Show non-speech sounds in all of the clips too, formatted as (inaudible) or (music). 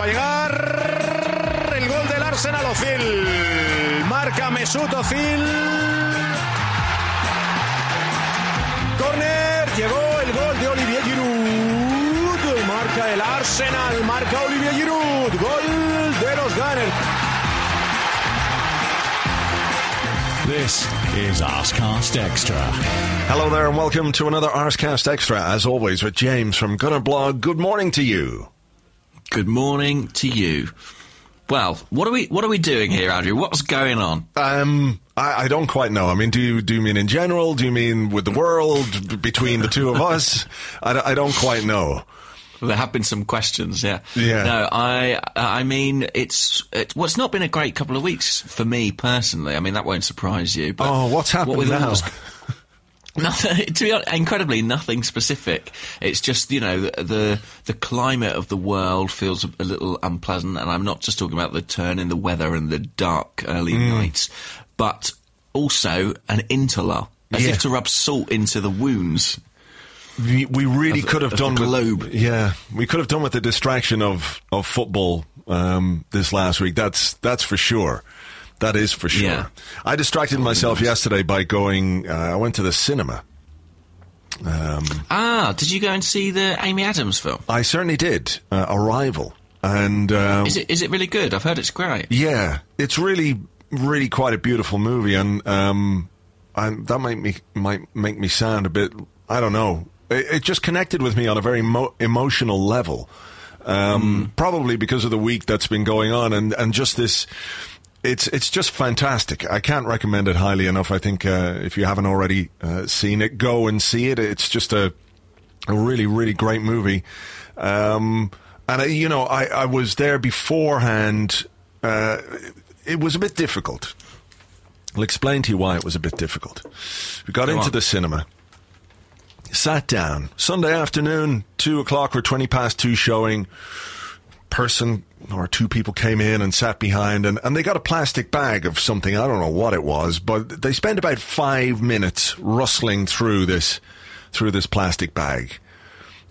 Va a llegar el gol del Arsenal Ozil. Marca Mesut Ozil. Corner, llegó el gol de Olivier Giroud. Marca el Arsenal, marca Olivier Giroud. Gol de los Gunners. This is Arsecast Extra. Hello there and welcome to another Arsecast Extra, as always, with James from Gunnerblog. Good morning to you. Good morning to you. Well, what are we what are we doing here, Andrew? What's going on? Um, I, I don't quite know. I mean, do you, do you mean in general? Do you mean with the world, between the two of us? (laughs) I, don't- I don't quite know. There have been some questions, yeah. Yeah. No, I I mean it's it, well, not been a great couple of weeks for me personally. I mean that won't surprise you. But Oh, what's happened with all now? Nothing, to be honest, incredibly nothing specific. It's just you know the, the climate of the world feels a, little unpleasant, and I'm not just talking about the turn in the weather and the dark early Mm. nights, but also an interlull, as Yeah. if to rub salt into the wounds. We, we really Of could have done with- globe. yeah, we could have done with the distraction of of football um, this last week. That's that's for sure. That is for sure. Yeah. I distracted myself yesterday by going. Uh, I went to the cinema. Ah, did you go and see the Amy Adams film? I certainly did. Uh, Arrival, and um, Is it is it really good? I've heard it's great. Yeah, it's really, really quite a beautiful movie, and um, and that might me might make me sound a bit. I don't know. It, it just connected with me on a very mo- emotional level. Um, Probably because of the week that's been going on, and and just this. It's it's just fantastic. I can't recommend it highly enough. I think uh, if you haven't already uh, seen it, go and see it. It's just a a really really great movie um, and I, you know I, I was there beforehand uh, it was a bit difficult I'll explain to you why it was a bit difficult we got Go into on. the cinema sat down Sunday afternoon two o'clock or 20 past two showing person or two people came in and sat behind and, and they got a plastic bag of something I don't know what it was but they spent about five minutes rustling through this through this plastic bag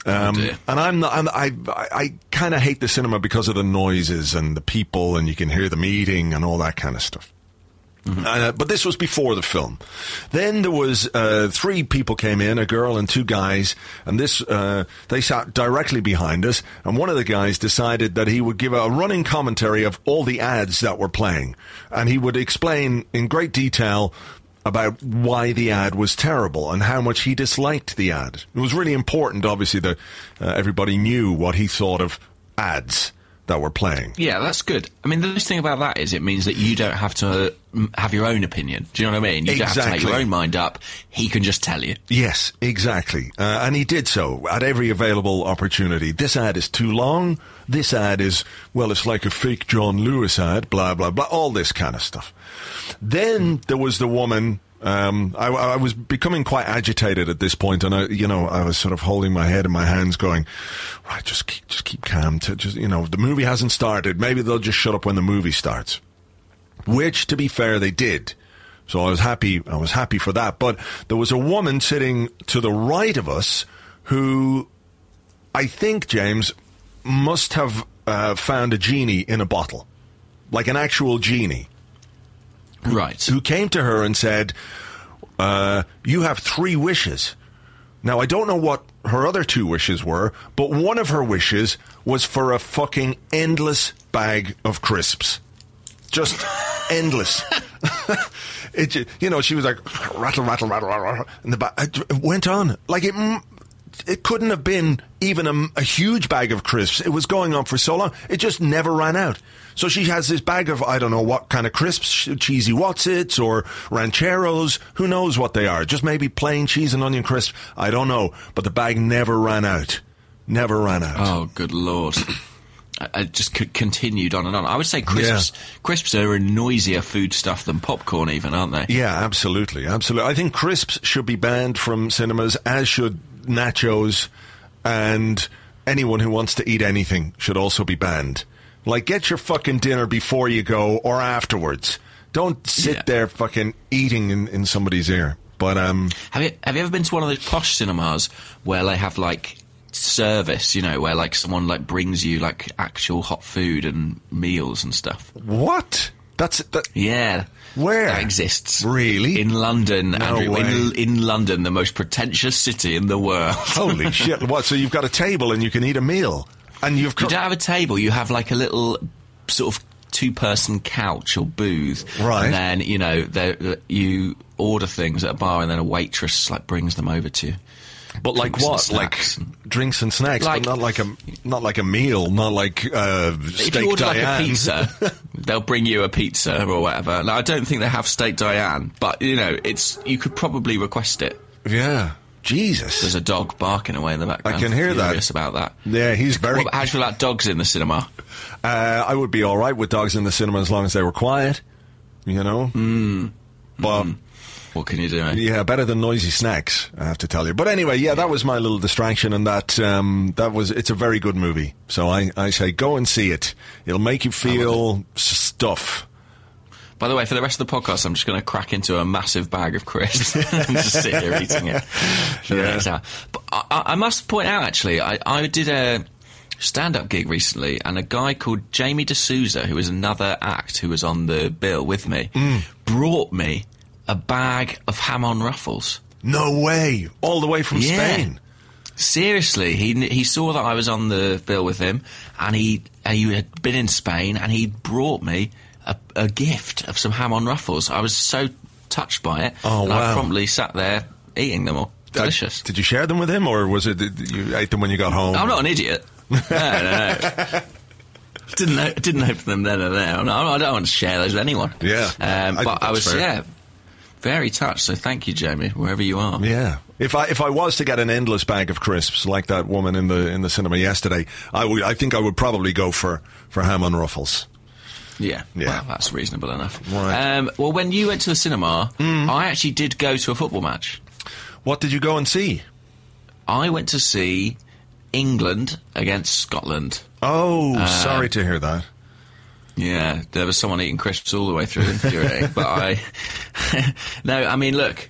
um, dear. and I'm not, I'm, I, I, I kind of hate the cinema because of the noises and the people and you can hear them eating and all that kind of stuff. Uh, but this was before the film. Then there was uh, three people came in, a girl and two guys, and this uh, they sat directly behind us. And one of the guys decided that he would give a running commentary of all the ads that were playing, and he would explain in great detail about why the ad was terrible and how much he disliked the ad. It was really important, obviously, that uh, everybody knew what he thought of ads that were playing. Yeah, that's good. I mean, the nice thing about that is it means that you don't have to mm, have your own opinion. Do you know what I mean? You don't have to make your own mind up. He can just tell you. Yes, exactly. Uh, and he did so at every available opportunity. This ad is too long. This ad is, well, it's like a fake John Lewis ad, blah, blah, blah, all this kind of stuff. Then there was the woman. Um, I, I was becoming quite agitated at this point, and I, you know, I was sort of holding my head in my hands, going, "Right, just keep, just keep calm. To just, you know, the movie hasn't started. Maybe they'll just shut up when the movie starts." Which, to be fair, they did. So I was happy. I was happy for that. But there was a woman sitting to the right of us who, I think, James, must have uh, found a genie in a bottle, like an actual genie, Right. who came to her and said, uh, "You have three wishes." Now I don't know what her other two wishes were, but one of her wishes was for a fucking endless bag of crisps. Just (laughs) endless. (laughs) it, you know, she was like rattle, rattle, rattle, rattle, and the ba- it went on like it. It couldn't have been even a, a huge bag of crisps. It was going on for so long, it just never ran out. So she has this bag of I don't know what kind of crisps, cheesy Wotsits or rancheros. Who knows what they are? Just maybe plain cheese and onion crisp. I don't know. But the bag never ran out. Never ran out. Oh, good lord. I- just c- continued on and on. I would say crisps. Crisps are a noisier food stuff than popcorn, even, aren't they? Yeah, absolutely, absolutely. I think crisps should be banned from cinemas, as should nachos, and anyone who wants to eat anything should also be banned. Like, get your fucking dinner before you go or afterwards. Don't sit Yeah. there fucking eating in, in somebody's ear. But um, Have you have you ever been to one of those posh cinemas where they have like service, you know, where like someone like brings you like actual hot food and meals and stuff? what? That's that. Yeah. Where? That exists. Really? In London, Andrew. way. In, in London, the most pretentious city in the world. (laughs) Holy shit! What? So you've got a table and you can eat a meal, and you've You don't have a table, you have like a little sort of two person couch or booth. Right. And then, you know, you order things at a bar and then a waitress like brings them over to you. But like Drinks what? Like drinks and snacks, Like- but not like a not like a meal, not like uh, steak if you order like a pizza, (laughs) they'll bring you a pizza or whatever. Now, I don't think they have steak Diane, but you know, it's you could probably request it. Yeah, Jesus. There's a dog barking away in the background. I can hear that. About that. yeah, he's very. What, how do you about dogs in the cinema? Uh, I would be all right with dogs in the cinema as long as they were quiet. You know. Mm. But What can you do? eh? yeah, better than noisy snacks. I have to tell you. But anyway, yeah, that was my little distraction, and that um, that was. It's a very good movie. So I I say go and see it. It'll make you feel stuff. By the way, for the rest of the podcast, I'm just going to crack into a massive bag of crisps (laughs) and just sit here eating it for the next hour. But I, I I must point out, actually, I, I did a stand-up gig recently, and a guy called Jamie D'Souza, who is another act who was on the bill with me, Mm. brought me a bag of jamón ruffles. No way! All the way from Yeah. Spain. Seriously, he he saw that I was on the bill with him, and he he had been in Spain, and he brought me a, a gift of some jamón ruffles. I was so touched by it. Oh, and wow. I promptly sat there eating them all. Delicious. Did you share them with him, or was it you ate them when you got home? I'm not an idiot. (laughs) No, no, no. didn't didn't open them then and there. No, I don't want to share those with anyone. Yeah. um, but think I was fair. yeah very touched. So thank you, Jamie, wherever you are. Yeah. If I if I was to get an endless bag of crisps like that woman in the in the cinema yesterday, I would I think I would probably go for for ham and ruffles. Yeah, Yeah. Well, that's reasonable enough. Right. Mm. Um, well, when you went to the cinema, I actually did go to a football match. What did you go and see? I went to see England against Scotland. Oh, Uh, sorry to hear that. Yeah, there was someone eating crisps all the way through, infuriating. (laughs) but I, (laughs) no, I mean, look,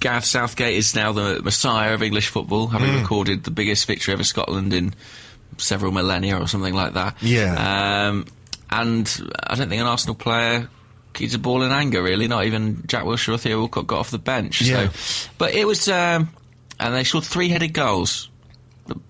Gareth Southgate is now the messiah of English football, having Mm. recorded the biggest victory over Scotland in several millennia or something like that. Yeah. Um, and I don't think an Arsenal player keeps a ball in anger, really. Not even Jack Wilshere or Theo Walcott got off the bench. Yeah. So, but it was, um, and they scored three-headed goals.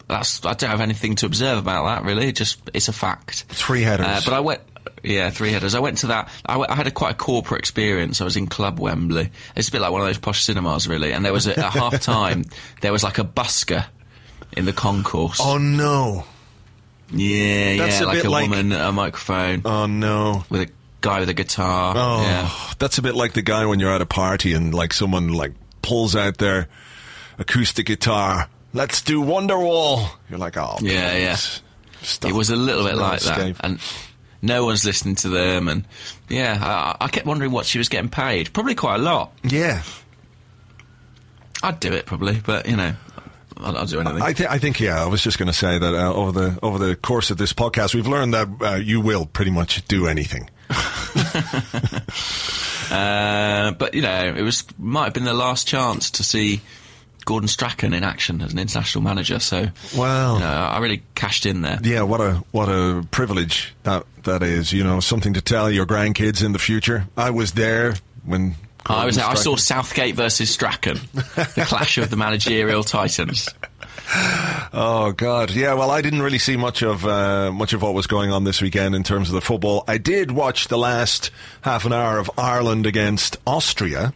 That's I don't have anything to observe about that really. Just it's a fact. Three headers. Uh, but I went. Yeah, three headers. I went to that. I, w- I had a quite a corporate experience. I was in Club Wembley. It's a bit like one of those posh cinemas, really. And there was a, at half (laughs) time, there was like a busker in the concourse. Oh no. yeah, That's yeah, a like bit a like- woman, a microphone Oh no. with a guy with a guitar. Oh, Yeah. that's a bit like the guy when you're at a party and like someone like pulls out their acoustic guitar. Let's do Wonderwall. You're like, oh, Yeah, yeah. Stop. It was a little bit like that, and no one's listening to them. And yeah, I, I kept wondering what she was getting paid. Probably quite a lot. yeah. I'd do it probably, but you know, I'll, I'll do anything. I, th- I think yeah. I was just going to say that uh, over the over the course of this podcast, we've learned that uh, you will pretty much do anything. (laughs) Uh, but you know, it was might have been the last chance to see Gordon Strachan in action as an international manager. So, Wow. you know, I really cashed in there. Yeah, what a what a privilege that that is. You know, something to tell your grandkids in the future. I was there when I was. Gordon I saw Southgate versus Strachan, the clash of the managerial titans. (laughs) Oh God, yeah. Well, I didn't really see much of uh, much of what was going on this weekend in terms of the football. I did watch the last half an hour of Ireland against Austria.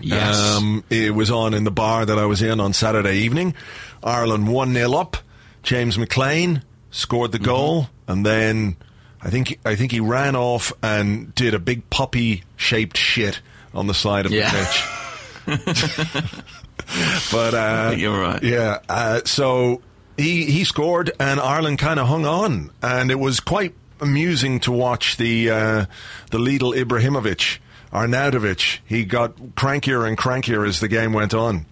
Yes. Um, it was on in the bar that I was in on Saturday evening. Ireland 1 0 up. James McLean scored the goal, and then I think I think he ran off and did a big puppy shaped shit on the side of Yeah. the pitch. (laughs) (laughs) but uh, you're right. Yeah. Uh, so he he scored, and Ireland kind of hung on, and it was quite amusing to watch the uh, the Lidl Ibrahimovic. Arnautovic, he got crankier and crankier as the game went on.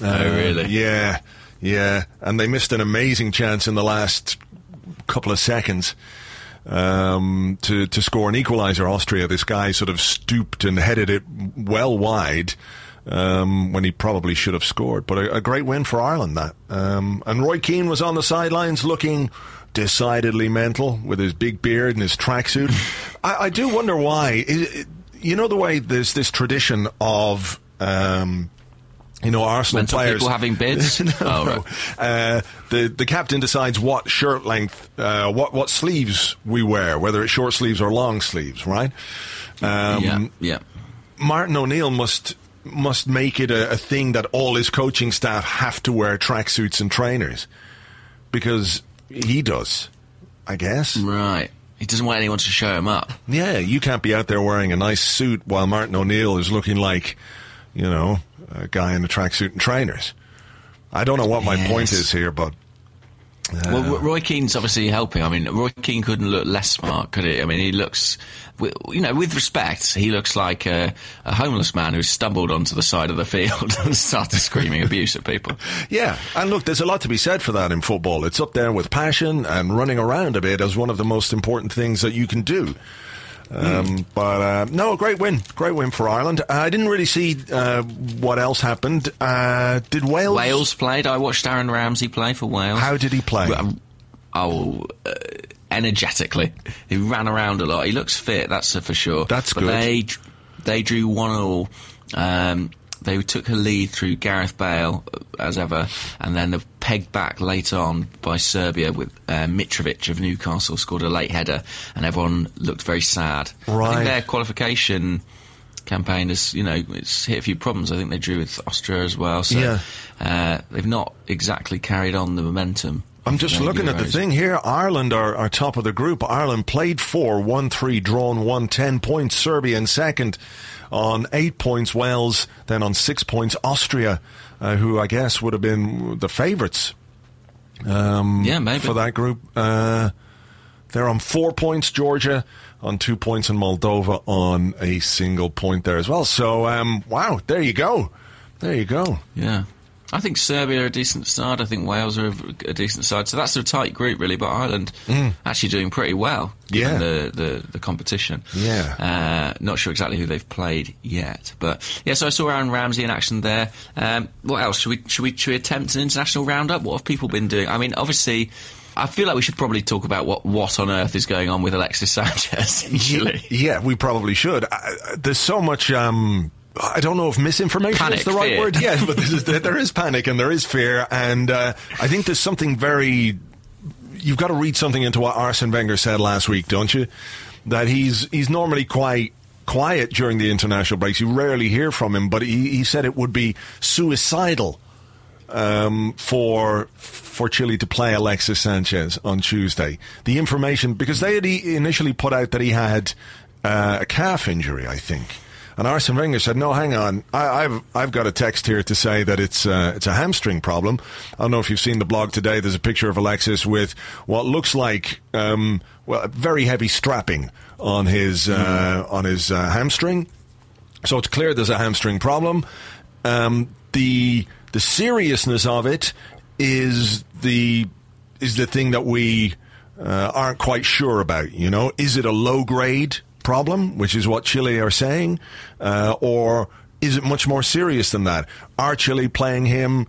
oh, really? Yeah, yeah, and they missed an amazing chance in the last couple of seconds um, to to score an equaliser. Austria. This guy sort of stooped and headed it well wide um, when he probably should have scored. But a, a great win for Ireland. That um, and Roy Keane was on the sidelines looking. Decidedly mental with his big beard and his tracksuit. (laughs) I, I do wonder why. It- it- you know the way there's this tradition of um, you know, Arsenal Mental players people having bids? (laughs) no, Oh, right. Uh, the the captain decides what shirt length, uh, what what sleeves we wear, whether it's short sleeves or long sleeves, right? Um, yeah, yeah. Martin O'Neill must must make it a, a thing that all his coaching staff have to wear tracksuits and trainers because he does, I guess. Right. He doesn't want anyone to show him up. Yeah, you can't be out there wearing a nice suit while Martin O'Neill is looking like, you know, a guy in a tracksuit and trainers. I don't know what my Yes. point is here, but Well, Roy Keane's obviously helping. I mean, Roy Keane couldn't look less smart, could he? I mean, he looks, you know, with respect, he looks like a, a homeless man who stumbled onto the side of the field (laughs) and started screaming abuse at people. (laughs) yeah. And look, there's a lot to be said for that in football. It's up there with passion and running around a bit as one of the most important things that you can do. Um, But uh, no, great win, great win for Ireland. I didn't really see uh, what else happened. Uh, did Wales? Wales played. I watched Aaron Ramsey play for Wales. How did he play? Um, Oh, uh, energetically. He ran around a lot. He looks fit, that's uh, for sure. That's but good. They they drew one all. Um, they took a lead through Gareth Bale uh, as ever, and then they're pegged back late on by Serbia with uh, Mitrovic of Newcastle scored a late header, and everyone looked very sad. I Right. think their qualification campaign has, you know, it's hit a few problems. I think they drew with Austria as well, so Yeah. uh, they've not exactly carried on the momentum. I'm just the looking at the thing here. Ireland are, are top of the group. Ireland played four, won three, drawn one, ten points. Serbia in second on eight points. Wales then on six points. Austria, uh, who I guess would have been the favourites um, Yeah, maybe. for that group. Uh, they're on four points. Georgia on two points, and Moldova on a single point there as well. So, um, wow, there you go. There you go. Yeah. I think Serbia are a decent side. I think Wales are a, a decent side. So that's a tight group, really. But Ireland actually doing pretty well given Mm. Yeah. the, the, the competition. Yeah. Uh, not sure exactly who they've played yet. But yeah, so I saw Aaron Ramsey in action there. Um, what else? Should we, should, we, should we attempt an international roundup? What have people been doing? I mean, obviously. I feel like we should probably talk about what, what on earth is going on with Alexis (laughs) Sanchez in Chile. Yeah, we probably should. I- there's so much. Um, I don't know if misinformation Panic, is the right fear. word. Yeah, but this is, (laughs) there is panic and there is fear, and uh, I think there's something very. You've got to read something into what Arsene Wenger said last week, don't you? That he's he's normally quite quiet during the international breaks. You rarely hear from him, but he, he said it would be suicidal um, for for Chile to play Alexis Sanchez on Tuesday. The information because they had initially put out that he had uh, a calf injury, I think. And Arsene Wenger said, "No, hang on. I, I've I've got a text here to say that it's uh, it's a hamstring problem. I don't know if you've seen the blog today. There's a picture of Alexis with what looks like um, well very heavy strapping on his uh, on his uh, hamstring. So it's clear there's a hamstring problem. Um, the the seriousness of it is the is the thing that we uh, aren't quite sure about. You know, is it a low grade problem, which is what Chile are saying, uh, or is it much more serious than that? Are Chile playing him?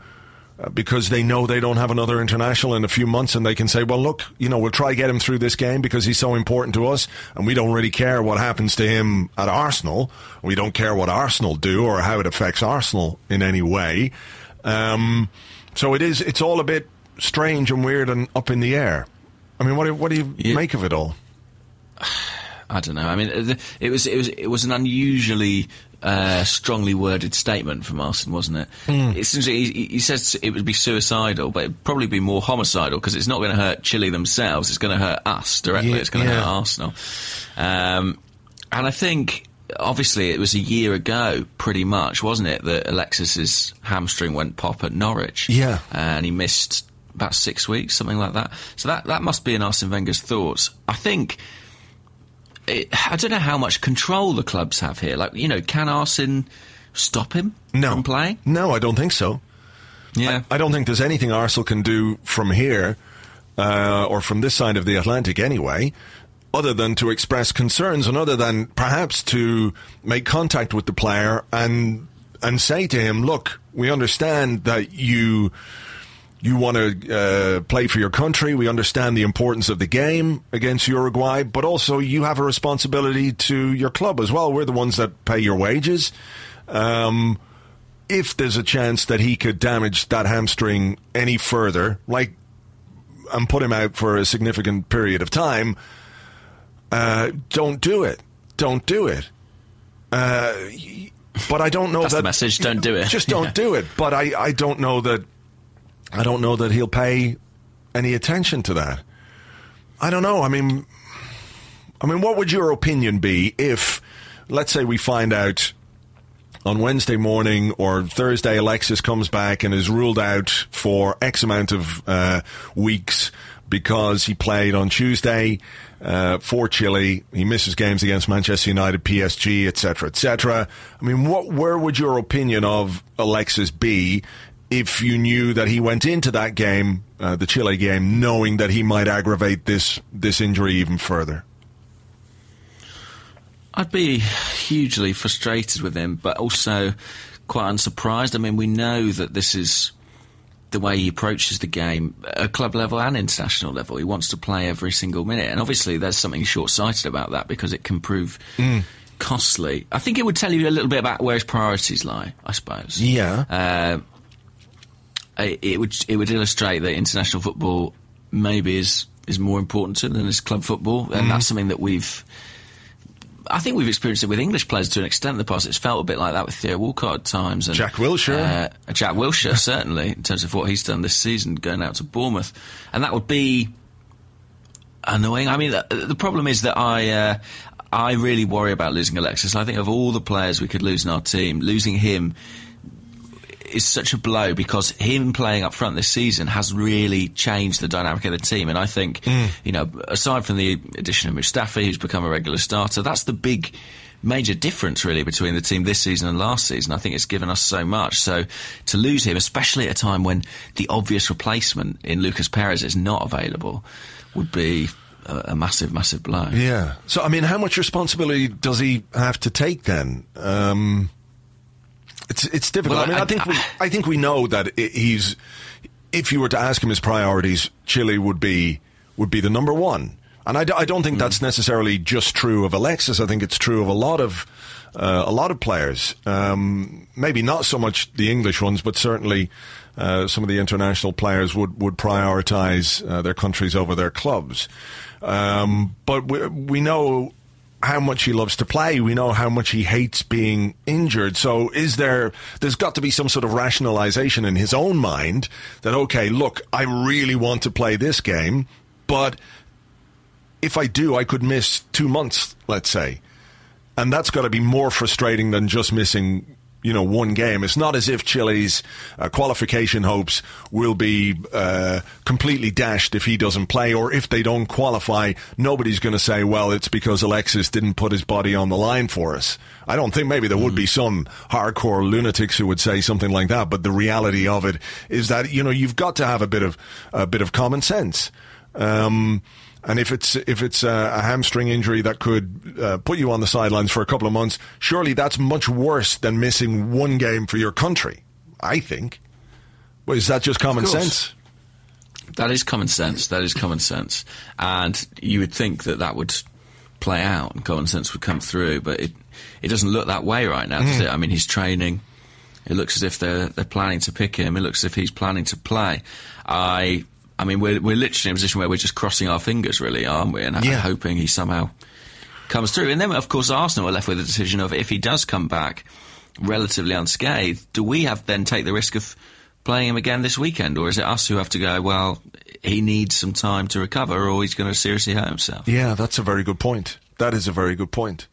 uh, because they know they don't have another international in a few months and they can say, well, look, you know, we'll try get him through this game because he's so important to us and we don't really care what happens to him at Arsenal. We don't care what Arsenal do or how it affects Arsenal in any way. Um, so it is, it's all a bit strange and weird and up in the air. I mean, what do, what do you Yeah. make of it all? (sighs) (sighs) (sighs) I don't know. I mean, it was it was it was an unusually uh, strongly worded statement from Arsene, wasn't it? It seems he, he says it would be suicidal, but it'd probably be more homicidal because it's not going to hurt Chile themselves. It's going to hurt us directly. Yeah, it's going to yeah. hurt Arsenal. Um, and I think, obviously, it was a year ago, pretty much, wasn't it, that Alexis's hamstring went pop at Norwich? Yeah. and he missed about six weeks, something like that. So that that must be in Arsene Wenger's thoughts. I think. It, I don't know how much control the clubs have here. Like, you know, can Arsene stop him No. from playing? No, I don't think so. Yeah. I don't think there's anything Arsenal can do from here, uh, or from this side of the Atlantic anyway, other than to express concerns and other than perhaps to make contact with the player and and say to him, "Look, we understand that you." You want to uh, play for your country. We understand the importance of the game against Uruguay, but also you have a responsibility to your club as well. We're the ones that pay your wages. Um, if there's a chance that he could damage that hamstring any further, like and put him out for a significant period of time, uh, don't do it. Don't do it. Uh, but I don't know That's that the message, don't do it. (laughs) Just don't Yeah. do it. But I, I don't know that. I don't know that he'll pay any attention to that. I don't know. I mean, I mean, what would your opinion be if, let's say, we find out on Wednesday morning or Thursday, Alexis comes back and is ruled out for X amount of uh, weeks because he played on Tuesday uh, for Chile. He misses games against Manchester United, PSG, etc., etc. I mean, what where would your opinion of Alexis be if you knew that he went into that game, uh, the Chile game, knowing that he might aggravate this this injury even further? I'd be hugely frustrated with him, but also quite unsurprised. I mean, we know that this is the way he approaches the game at club level and international level. He wants to play every single minute. And obviously, there's something short sighted about that because it can prove costly. I think it would tell you a little bit about where his priorities lie, I suppose. Yeah. Uh, it it would it would illustrate that international football maybe is is more important to than his club football, and that's something that we've. I think we've experienced it with English players to an extent in the past. It's felt a bit like that with Theo Walcott at times, and Jack Wilshere. uh, Jack Wilshere (laughs) certainly in terms of what he's done this season, going out to Bournemouth, and that would be annoying. I mean, the, the problem is that I. Uh, I really worry about losing Alexis. I think of all the players we could lose in our team, losing him is such a blow because him playing up front this season has really changed the dynamic of the team. And I think, you know, aside from the addition of Mustafi, who's become a regular starter, that's the big major difference really between the team this season and last season. I think it's given us so much. So to lose him, especially at a time when the obvious replacement in Lucas Perez is not available, would be a, a massive, massive blow. Yeah. So, I mean, how much responsibility does he have to take then? Um, it's it's difficult. Well, I mean, I, I- think we, I think we know that he's. If you were to ask him his priorities, Chile would be would be the number one. And I, d- I don't think Mm. that's necessarily just true of Alexis. I think it's true of a lot of uh, a lot of players. Um, maybe not so much the English ones, but certainly uh, some of the international players would would prioritise uh, their countries over their clubs. Um, but we, we know how much he loves to play. We know how much he hates being injured. So is there, there's got to be some sort of rationalization in his own mind that, okay, look, I really want to play this game, but if I do, I could miss two months, let's say. And that's got to be more frustrating than just missing, you know, one game. It's not as if Chile's uh, qualification hopes will be uh, completely dashed if he doesn't play, or if they don't qualify, nobody's going to say, well, it's because Alexis didn't put his body on the line for us. I don't think maybe there would be some hardcore lunatics who would say something like that, but the reality of it is that, you know, you've got to have a bit of, a bit of common sense. Um, and if it's if it's a, a hamstring injury that could uh, put you on the sidelines for a couple of months, surely that's much worse than missing one game for your country. I think. Well, is that just common sense? That is common sense. That is common sense. And you would think that that would play out and common sense would come through, but it it doesn't look that way right now, does it? I mean, he's training. It looks as if they're they're planning to pick him. It looks as if he's planning to play. I I mean, we're we're literally in a position where we're just crossing our fingers, really, aren't we? And Yeah. hoping he somehow comes through. And then, of course, Arsenal are left with the decision of if he does come back relatively unscathed, do we have then take the risk of playing him again this weekend, or is it us who have to go? Well, he needs some time to recover, or he's going to seriously hurt himself. Yeah, that's a very good point. That is a very good point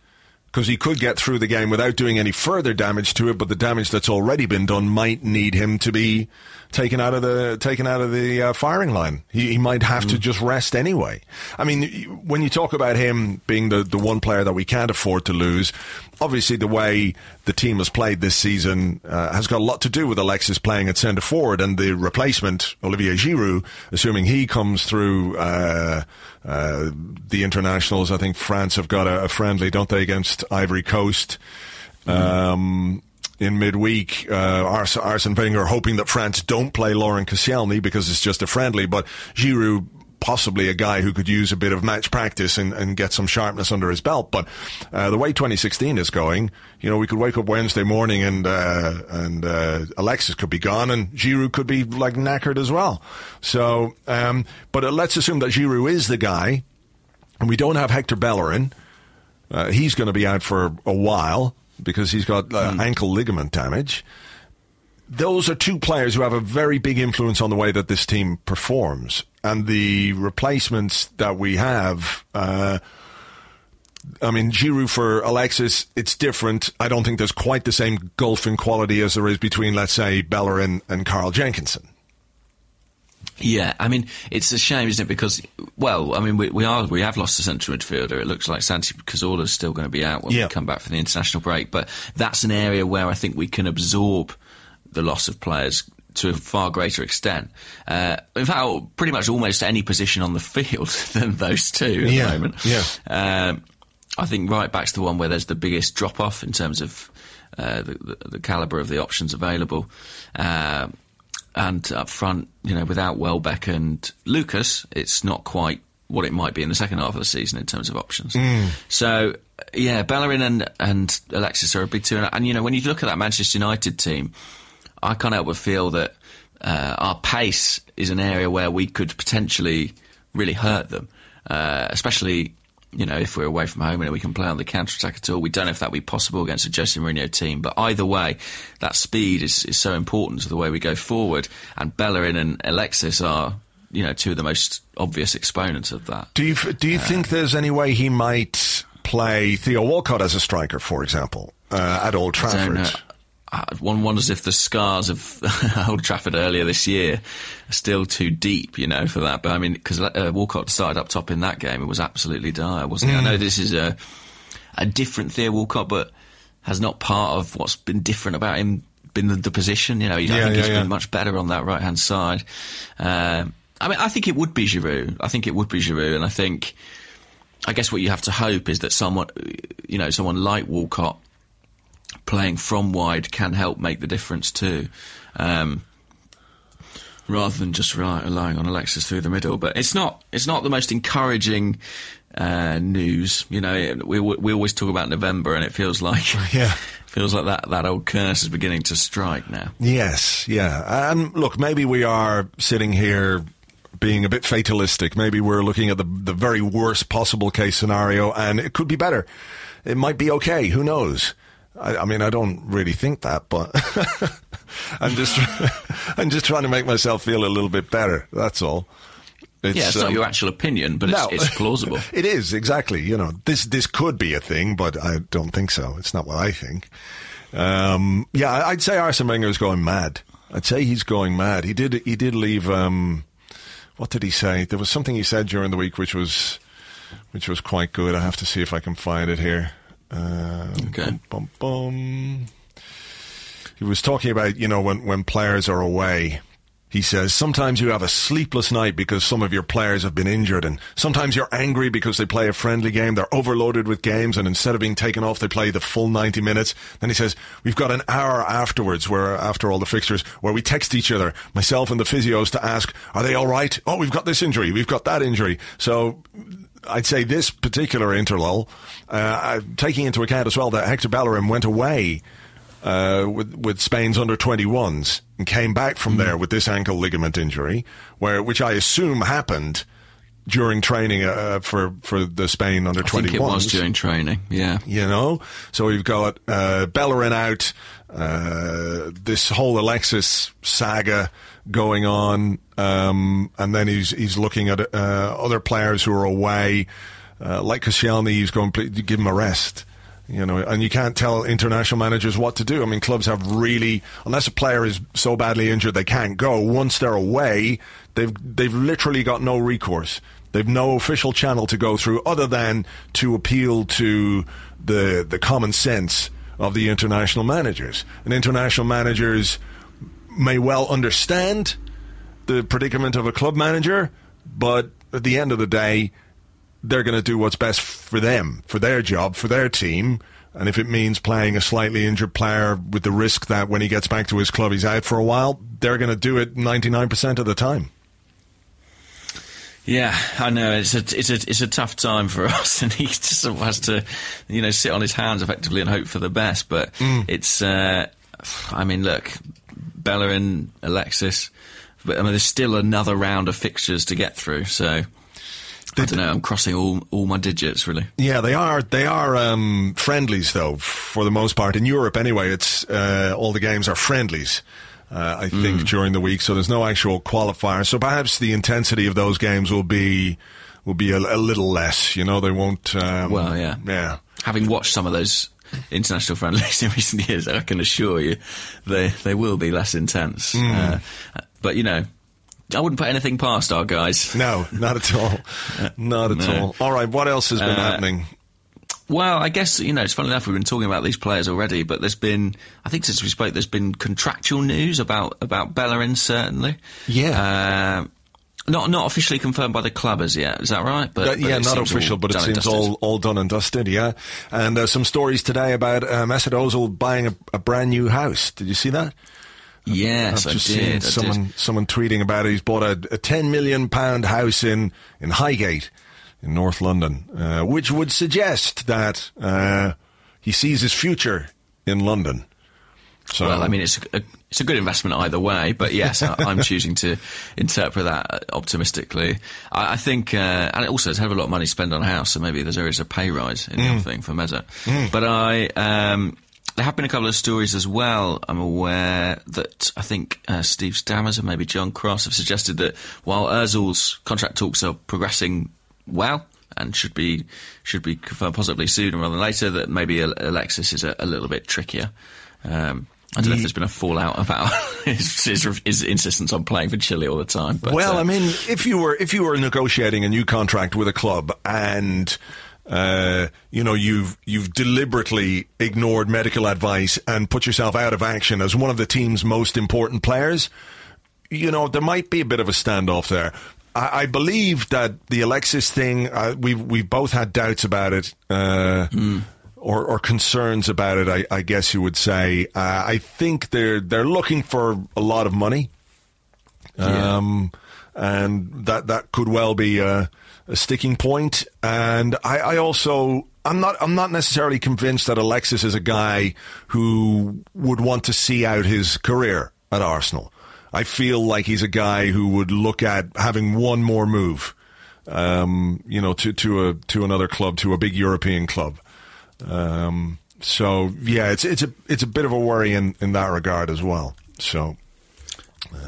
because he could get through the game without doing any further damage to it, but the damage that's already been done might need him to be taken out of the taken out of the uh, firing line. He, he might have mm. to just rest anyway. I mean, when you talk about him being the the one player that we can't afford to lose, obviously the way the team has played this season uh, has got a lot to do with Alexis playing at centre forward and the replacement Olivier Giroud, assuming he comes through. Uh, uh, the internationals, I think France have got a, a friendly, don't they, against Ivory Coast. Mm-hmm. Um, in midweek, uh, Ars- Arsene Wenger hoping that France don't play Laurent Koscielny because it's just a friendly, but Giroud possibly a guy who could use a bit of match practice and, and get some sharpness under his belt. But uh, the way 2016 is going, you know, we could wake up Wednesday morning and uh, and uh, Alexis could be gone and Giroud could be like knackered as well. So, um, but uh, let's assume that Giroud is the guy, and we don't have Hector Bellerin. Uh, he's going to be out for a while because he's got mm. ankle ligament damage. Those are two players who have a very big influence on the way that this team performs. And the replacements that we have, uh, I mean, Giroud for Alexis, it's different. I don't think there's quite the same gulf in quality as there is between, let's say, Bellerin and Carl Jenkinson. Yeah, I mean, it's a shame, isn't it? Because, well, I mean, we, we are we have lost a central midfielder. It looks like Santi Cazorla is still going to be out when we come back from the international break. But that's an area where I think we can absorb the loss of players to a far greater extent. Uh, in fact, pretty much almost any position on the field (laughs) than those two at yeah, the moment. Yeah. Um, I think right back back's the one where there's the biggest drop off in terms of uh, the, the, the, caliber of the options available. Uh, and up front, you know, without Welbeck and Lucas, it's not quite what it might be in the second half of the season in terms of options. Mm. So, yeah, Bellerin and, and Alexis are a big two. And, and, you know, when you look at that Manchester United team, I can't help but feel that uh, our pace is an area where we could potentially really hurt them, uh, especially you know, if we're away from home and we can play on the counter attack at all, we don't know if that will be possible against a Jose Mourinho team. But either way, that speed is, is so important to the way we go forward. And Bellerin and Alexis are, you know, two of the most obvious exponents of that. Do you do you uh, think there's any way he might play Theo Walcott as a striker, for example, uh, at Old Trafford? One wonders if the scars of (laughs) Old Trafford earlier this year are still too deep, you know, for that. But I mean, because uh, Walcott started up top in that game, it was absolutely dire, wasn't mm. it? I know this is a a different Theo Walcott, but has not part of what's been different about him been the, the position. You know, yeah, I think yeah, he's yeah. been much better on that right hand side. Um, I mean, I think it would be Giroud. I think it would be Giroud, and I think. I guess what you have to hope is that someone, you know, someone like Walcott playing from wide can help make the difference too. Um, rather than just rely, relying on Alexis through the middle, but it's not it's not the most encouraging uh, news. You know, we we always talk about November, and it feels like (laughs) yeah. (laughs) feels like that, that old curse is beginning to strike now. Yes, yeah. And look, maybe we are sitting here being a bit fatalistic. Maybe we're looking at the the very worst possible case scenario, and it could be better. It might be okay. Who knows? I, I mean, I don't really think that, but (laughs) I'm just (laughs) I'm just trying to make myself feel a little bit better. That's all. It's, yeah, it's um, not your actual opinion, but no, it's, it's, plausible. (laughs) it is exactly. You know, this this could be a thing, but I don't think so. It's not what I think. Um, yeah, I'd say Arsene Wenger is going mad. I'd say he's going mad. He did he did leave. Um, what did he say? There was something he said during the week which was which was quite good. I have to see if I can find it here. Um, okay. Bum, bum, bum. He was talking about, you know, when, when players are away, he says, sometimes you have a sleepless night because some of your players have been injured, and sometimes you're angry because they play a friendly game. They're overloaded with games, and instead of being taken off, they play the full 90 minutes. Then he says, We've got an hour afterwards, where after all the fixtures, where we text each other, myself and the physios, to ask, Are they all right? Oh, we've got this injury, we've got that injury. So I'd say this particular interlull, uh, taking into account as well that Hector Bellerin went away uh, with, with Spain's under 21s and came back from mm. there with this ankle ligament injury, where which I assume happened during training uh, for for the Spain under 21s. I think it was during training. Yeah. You know, so we've got uh, Bellerin out. Uh, this whole Alexis saga going on, um, and then he's he's looking at uh, other players who are away, uh, like Koscielny. He's going to give him a rest. You know, and you can't tell international managers what to do. I mean, clubs have really, unless a player is so badly injured they can't go. Once they're away, they've they've literally got no recourse. They've no official channel to go through other than to appeal to the the common sense of the international managers. And international managers may well understand the predicament of a club manager, but at the end of the day, they're going to do what's best for them, for their job, for their team. And if it means playing a slightly injured player with the risk that when he gets back to his club he's out for a while, they're going to do it 99% of the time. Yeah, I know it's a it's a it's a tough time for (laughs) us, and he just sort of has to, you know, sit on his hands effectively and hope for the best. But Mm. it's, uh, I mean, look, Bellerin, Alexis, but I mean, there's still another round of fixtures to get through. So I don't know. I'm crossing all all my digits really. Yeah, they are. They are um, friendlies, though, for the most part. In Europe, anyway, it's uh, all the games are friendlies. Uh, I think during the week, so there's no actual qualifier. So perhaps the intensity of those games will be will be a, a little less. You know, they won't. Um, Well, yeah. yeah. Having watched some of those international friendlies (laughs) in recent years, I can assure you they they will be less intense. Hmm. Uh, but you know, I wouldn't put anything past our guys. No, not at all. (laughs) Not at No. all. All right, what else has been Uh, happening? Well, I guess you know it's funny enough we've been talking about these players already, but there's been I think since we spoke there's been contractual news about about Bellerin certainly. Yeah. Uh, not not officially confirmed by the club as yet. Is that right? But, Uh, but yeah, not official, but it seems all, all done and dusted, yeah. And uh, some stories today about uh, Mesut Ozil buying a, a brand new house. Did you see that? Yes, I've just I did. seen someone someone tweeting about it. He's bought a, a ten million pound house in in Highgate in North London, uh, which would suggest that uh, he sees his future in London. So Well, I mean, it's a, it's a good investment either way, but yes, I, I'm choosing to (laughs) interpret that optimistically. I, I think, uh, and it also has have a lot of money spent on a house, so maybe there's areas of pay rise in the whole thing for Mezza. But I, um, there have been a couple of stories as well. I'm aware that I think uh, Steve Stammers and maybe John Cross have suggested that while Ozil's contract talks are progressing well and should be should be confirmed possibly sooner rather than later, that maybe Alexis is a, a little bit trickier. Um, I don't know if there's been a fallout about (laughs) his, his, his insistence on playing for Chile all the time. But, well, uh, I mean, if you were if you were negotiating a new contract with a club and uh, you know you've you've deliberately ignored medical advice and put yourself out of action as one of the team's most important players, you know there might be a bit of a standoff there. I, I believe that the Alexis thing, uh, we've we've both had doubts about it. Uh, Or, or concerns about it, I, I guess you would say. Uh, I think they're they're looking for a lot of money. Yeah. Um, and that that could well be a, a sticking point. And I, I also I'm not I'm not necessarily convinced that Alexis is a guy who would want to see out his career at Arsenal. I feel like he's a guy who would look at having one more move, um, you know, to to a to another club, to a big European club. Um, so yeah, it's it's a it's a bit of a worry in, in that regard as well. So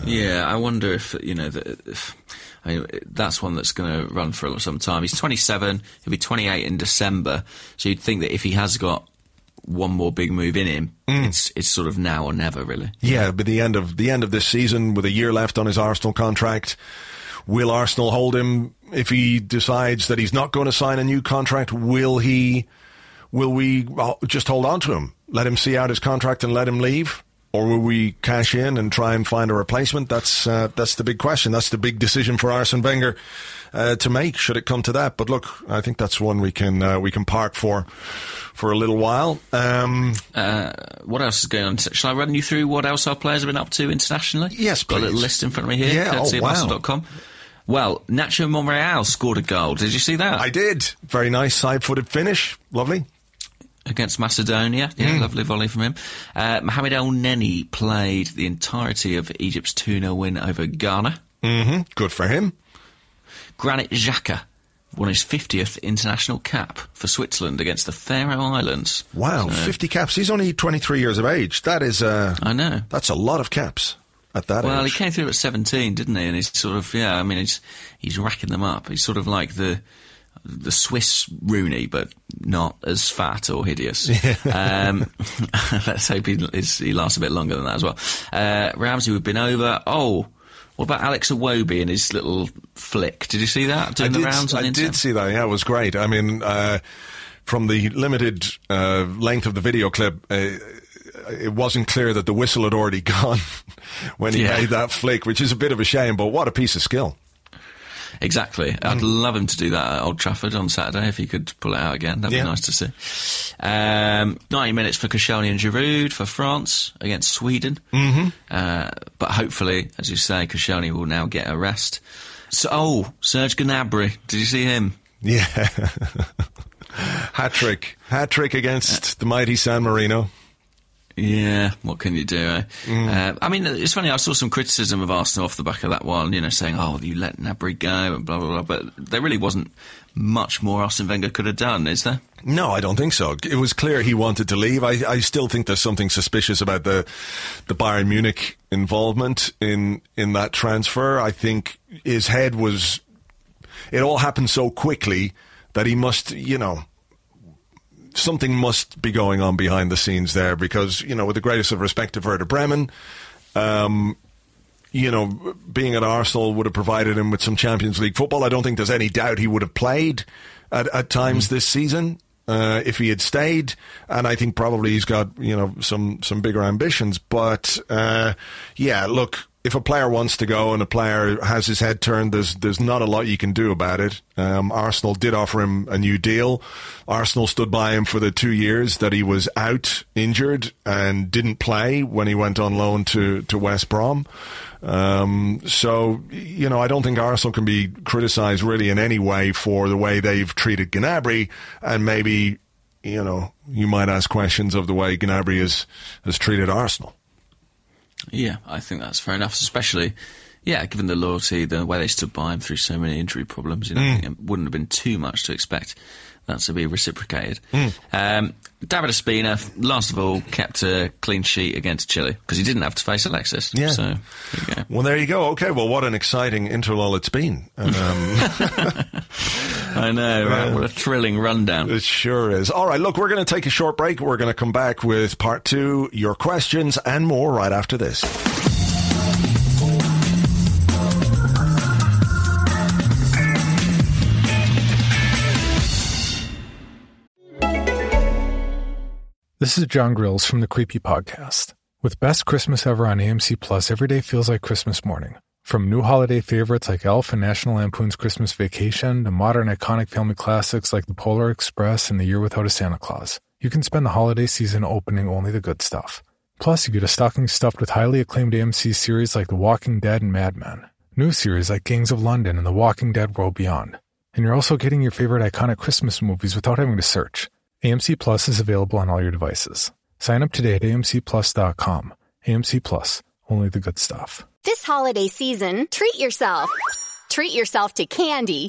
Yeah, I wonder if you know. If, I mean, that's one that's going to run for some time. He's 27. He'll be 28 in December. So you'd think that if he has got one more big move in him, it's it's sort of now or never, really. Yeah, but the end of the end of this season, with a year left on his Arsenal contract, will Arsenal hold him if he decides that he's not going to sign a new contract? Will he? Will we uh, just hold on to him, let him see out his contract, and let him leave, or will we cash in and try and find a replacement? That's uh, that's the big question. That's the big decision for Arsene Wenger uh, to make. Should it come to that? But look, I think that's one we can uh, we can park for for a little while. Um, Uh, what else is going on? Shall I run you through what else our players have been up to internationally? Yes, Got a little list in front of me here. Yeah, oh, wow. Well, Nacho Monreal scored a goal. Did you see that? I did very nice side-footed finish, lovely. Against Macedonia. Yeah, Hmm. lovely volley from him. Uh, Mohamed Elneny played the entirety of Egypt's 2 0 win over Ghana. hmm Good for him. Granit Xhaka won his 50th international cap for Switzerland against the Faroe Islands. Wow, So- 50 caps. He's only 23 years of age. That is, uh, I know. that's a lot of caps at that Well, age. he came through at 17, didn't he? And he's sort of, yeah, I mean, he's, he's racking them up. He's sort of like the, the Swiss Rooney, but not as fat or hideous. (laughs) um, (laughs) let's hope he, he lasts a bit longer than that as well. Uh, Ramsey, we've been over. Oh, what about Alex Iwobi and his little flick? Did you see that? Doing the rounds on I did see that. Yeah, it was great. I mean, uh, from the limited uh, length of the video clip, uh, it wasn't clear that the whistle had already (laughs) gone when he Yeah. made that flick, which is a bit of a shame. But what a piece of skill! Exactly. I'd love him to do that at Old Trafford on Saturday if he could pull it out again. That'd Yeah. be nice to see. Um, 90 minutes for Koscielny and Giroud for France against Sweden. Mm-hmm. Uh, but hopefully, as you say, Koscielny will now get a rest. So, oh, Serge Gnabry. Did you see him? Yeah, (laughs) hat trick, hat trick against the mighty San Marino. Yeah, what can you do? Eh? Uh, I mean, it's funny. I saw some criticism of Arsenal off the back of that one. You know, saying, "Oh, you let Gnabry go," and blah blah blah. But there really wasn't much more Arsene Wenger could have done, is there? No, I don't think so. It was clear he wanted to leave. I, I still think there's something suspicious about the the Bayern Munich involvement in in that transfer. I think his head was. It all happened so quickly that he must, you know, something must be going on behind the scenes there because, you know, with the greatest of respect to Werder Bremen, um, you know, being at Arsenal would have provided him with some Champions League football. I don't think there's any doubt he would have played at, at times this season uh, if he had stayed. And I think probably he's got you know some some bigger ambitions. But uh, yeah, look. If a player wants to go and a player has his head turned, there's there's not a lot you can do about it. Um, Arsenal did offer him a new deal. Arsenal stood by him for the two years that he was out injured and didn't play when he went on loan to, to West Brom. Um, so, you know, I don't think Arsenal can be criticised really in any way for the way they've treated Gnabry, and maybe, you know, you might ask questions of the way Gnabry has, has treated Arsenal. Yeah, I think that's fair enough, especially, yeah, given the loyalty, the way they stood by him through so many injury problems, you know, mm. think it wouldn't have been too much to expect that to be reciprocated. Um, David Ospina, last of all, kept a clean sheet against Chile because he didn't have to face Alexis. Yeah. So, there. Well, there you go. Okay, well, what an exciting interlull it's been. Um, (laughs) I know, right? What a thrilling rundown. It sure is. All right, look, we're going to take a short break. We're going to come back with part two, your questions, and more right after this. This is John Grills from the Creepy Podcast. With Best Christmas Ever on AMC Plus, every day feels like Christmas morning. From new holiday favorites like Elf and National Lampoon's Christmas Vacation to modern iconic family classics like The Polar Express and The Year Without a Santa Claus, you can spend the holiday season opening only the good stuff. Plus, you get a stocking stuffed with highly acclaimed AMC series like The Walking Dead and Mad Men, new series like Gangs of London and The Walking Dead World Beyond. And you're also getting your favorite iconic Christmas movies without having to search. AMC Plus is available on all your devices. Sign up today at amcplus.com. AMC Plus, only the good stuff. This holiday season, treat yourself. Treat yourself to candy.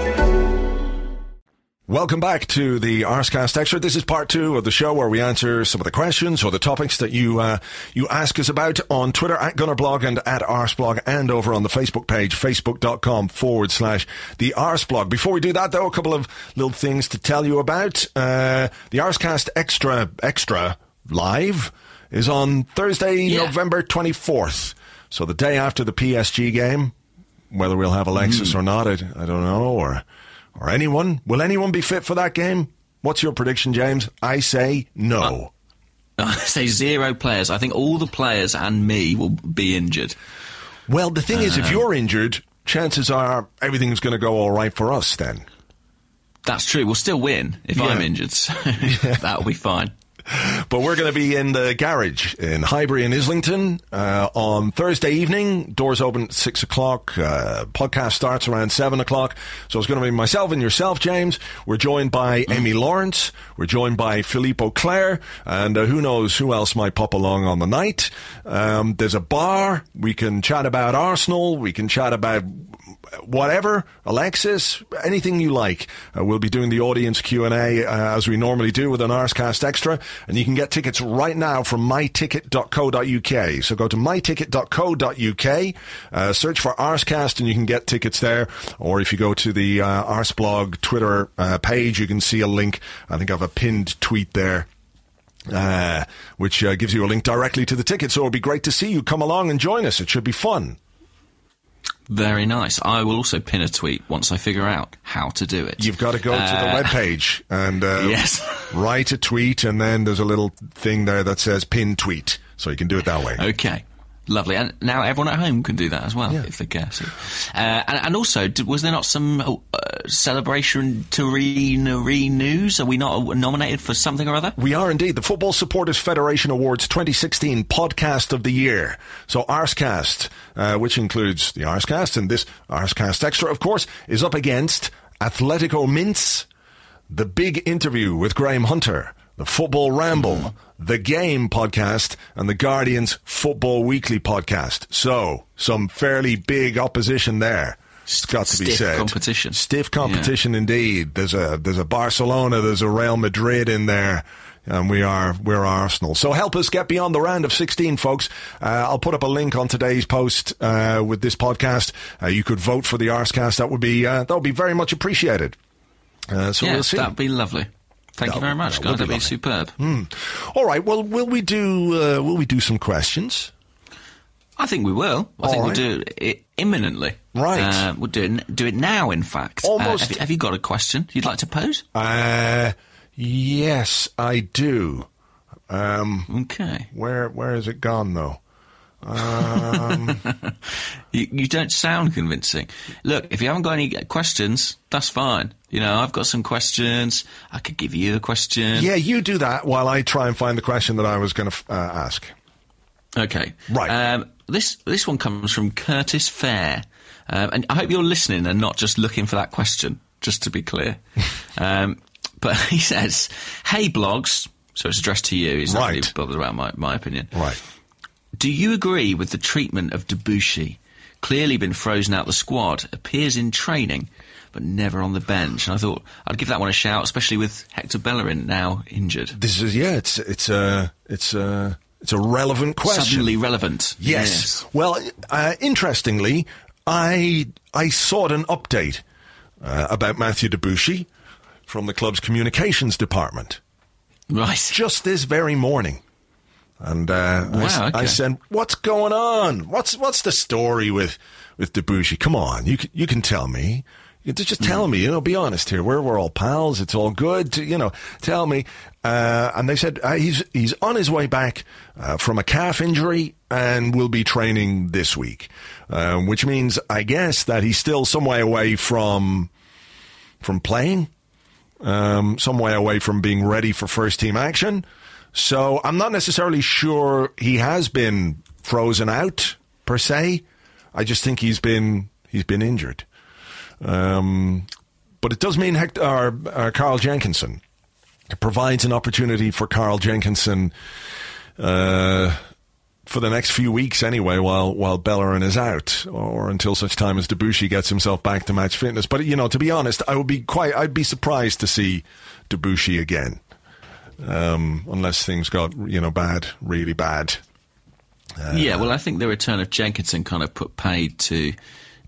Welcome back to the Arsecast Extra. This is part two of the show where we answer some of the questions or the topics that you uh, you ask us about on Twitter at Gunnerblog and at Arseblog and over on the Facebook page, facebook.com forward slash the Arseblog. Before we do that, though, a couple of little things to tell you about. Uh, the Arsecast Extra Extra Live is on Thursday, Yeah. November 24th. So the day after the PSG game, whether we'll have Alexis or not, I, I don't know, or or anyone. Will anyone be fit for that game? What's your prediction, James? I say no. Uh, (laughs) I say zero players. I think all the players and me will be injured. well, the thing is, if uh, you're injured, chances are everything's going to go all right for us then. That's true. We'll still win if Yeah. I'm injured, so (laughs) (laughs) that'll be fine. But we're going to be in the garage in Highbury in Islington uh, on Thursday evening. Doors open at six o'clock. Uh, podcast starts around seven o'clock. So it's going to be myself and yourself, James. We're joined by Amy Lawrence. We're joined by Philippe Auclair, and uh, who knows who else might pop along on the night. Um, there's a bar. We can chat about Arsenal. We can chat about whatever, Alexis, anything you like. Uh, we'll be doing the audience Q&A uh, as we normally do with an Arsecast Extra, and you can get tickets right now from myticket.co.uk. So go to myticket.co.uk, uh, search for Arsecast, and you can get tickets there. Or if you go to the uh, Arseblog Twitter uh, page, you can see a link. I think I have a pinned tweet there. Uh, which uh, gives you a link directly to the ticket. So it'll be great to see you. Come along and join us. It should be fun. Very nice. I will also pin a tweet once I figure out how to do it. You've got to go to the Uh, webpage and uh, Yes. write a tweet, and then there's a little thing there that says pin tweet, so you can do it that way. Okay. Lovely. And now everyone at home can do that as well, Yeah. if they care to. Uh, and, and also, d- was there not some uh, celebration Turinary news? Are we not nominated for something or other? We are indeed the Football Supporters Federation Awards 2016 Podcast of the Year. So Arsecast, uh, which includes the Arsecast and this Arsecast Extra, of course, is up against Athletico Mince, the big interview with Graham Hunter, the Football Ramble, the Game podcast, and the Guardian's Football Weekly podcast. So some fairly big opposition there. It's got to be Stiff said. competition. Stiff competition indeed. There's a there's a Barcelona, there's a Real Madrid in there. And we are we're Arsenal. So help us get beyond the round of 16, folks. Uh, I'll put up a link on today's post uh, with this podcast. Uh, you could vote for the Arsecast. That would be uh, that would be very much appreciated. Uh, so we'll yes, see. that'd be lovely. Thank you very much, that guys. would be That'd be superb. All right. Well, will we do uh, will we do some questions? I think we will. I All think right. we'll do it imminently. Right. Uh, we'll do it, do it now, in fact. Almost- Uh, have, you- have you got a question you'd like to pose? Uh, yes, I do. Um, Okay. where where has it gone though? (laughs) You, you don't sound convincing. Look, if you haven't got any questions, that's fine. You know, I've got some questions. I could give you a question. Yeah, you do that while I try and find the question that I was going to uh, ask. Okay. Right. Um, this this one comes from Curtis Fair, um, and I hope you're listening and not just looking for that question. Just to be clear, (laughs) um, but (laughs) he says, "Hey blogs." So it's addressed to you. He's not Right. really bothered about my, my opinion. Right. Do you agree with the treatment of Debuchy? Clearly been frozen out the squad, appears in training, but never on the bench. And I thought I'd give that one a shout, especially with Hector Bellerin now injured. This is yeah. It's it's a it's a it's a relevant question. Suddenly relevant. Yes. Well, uh, interestingly, I I sought an update uh, about Matthew Debuchy from the club's communications department Right. just this very morning. And uh, I, Wow, okay. I said, "What's going on? What's what's the story with with Debuchy? Come on, you can, you can tell me. Can just tell me. You know, be honest here. We're we're all pals. It's all good. To, you know, tell me." Uh, and they said uh, he's he's on his way back uh, from a calf injury and will be training this week, uh, which means I guess that he's still some way away from from playing um, some way away from being ready for first team action. So I'm not necessarily sure he has been frozen out per se. I just think he's been he's been injured. Um, but it does mean Hector, or, uh, Carl Jenkinson. It provides an opportunity for Carl Jenkinson uh, for the next few weeks anyway, while while Bellerin is out, or until such time as Debuchy gets himself back to match fitness. But you know, to be honest, I would be quite I'd be surprised to see Debuchy again, um, unless things got you know bad, really bad. yeah, well, I think the return of Jenkinson kind of put paid to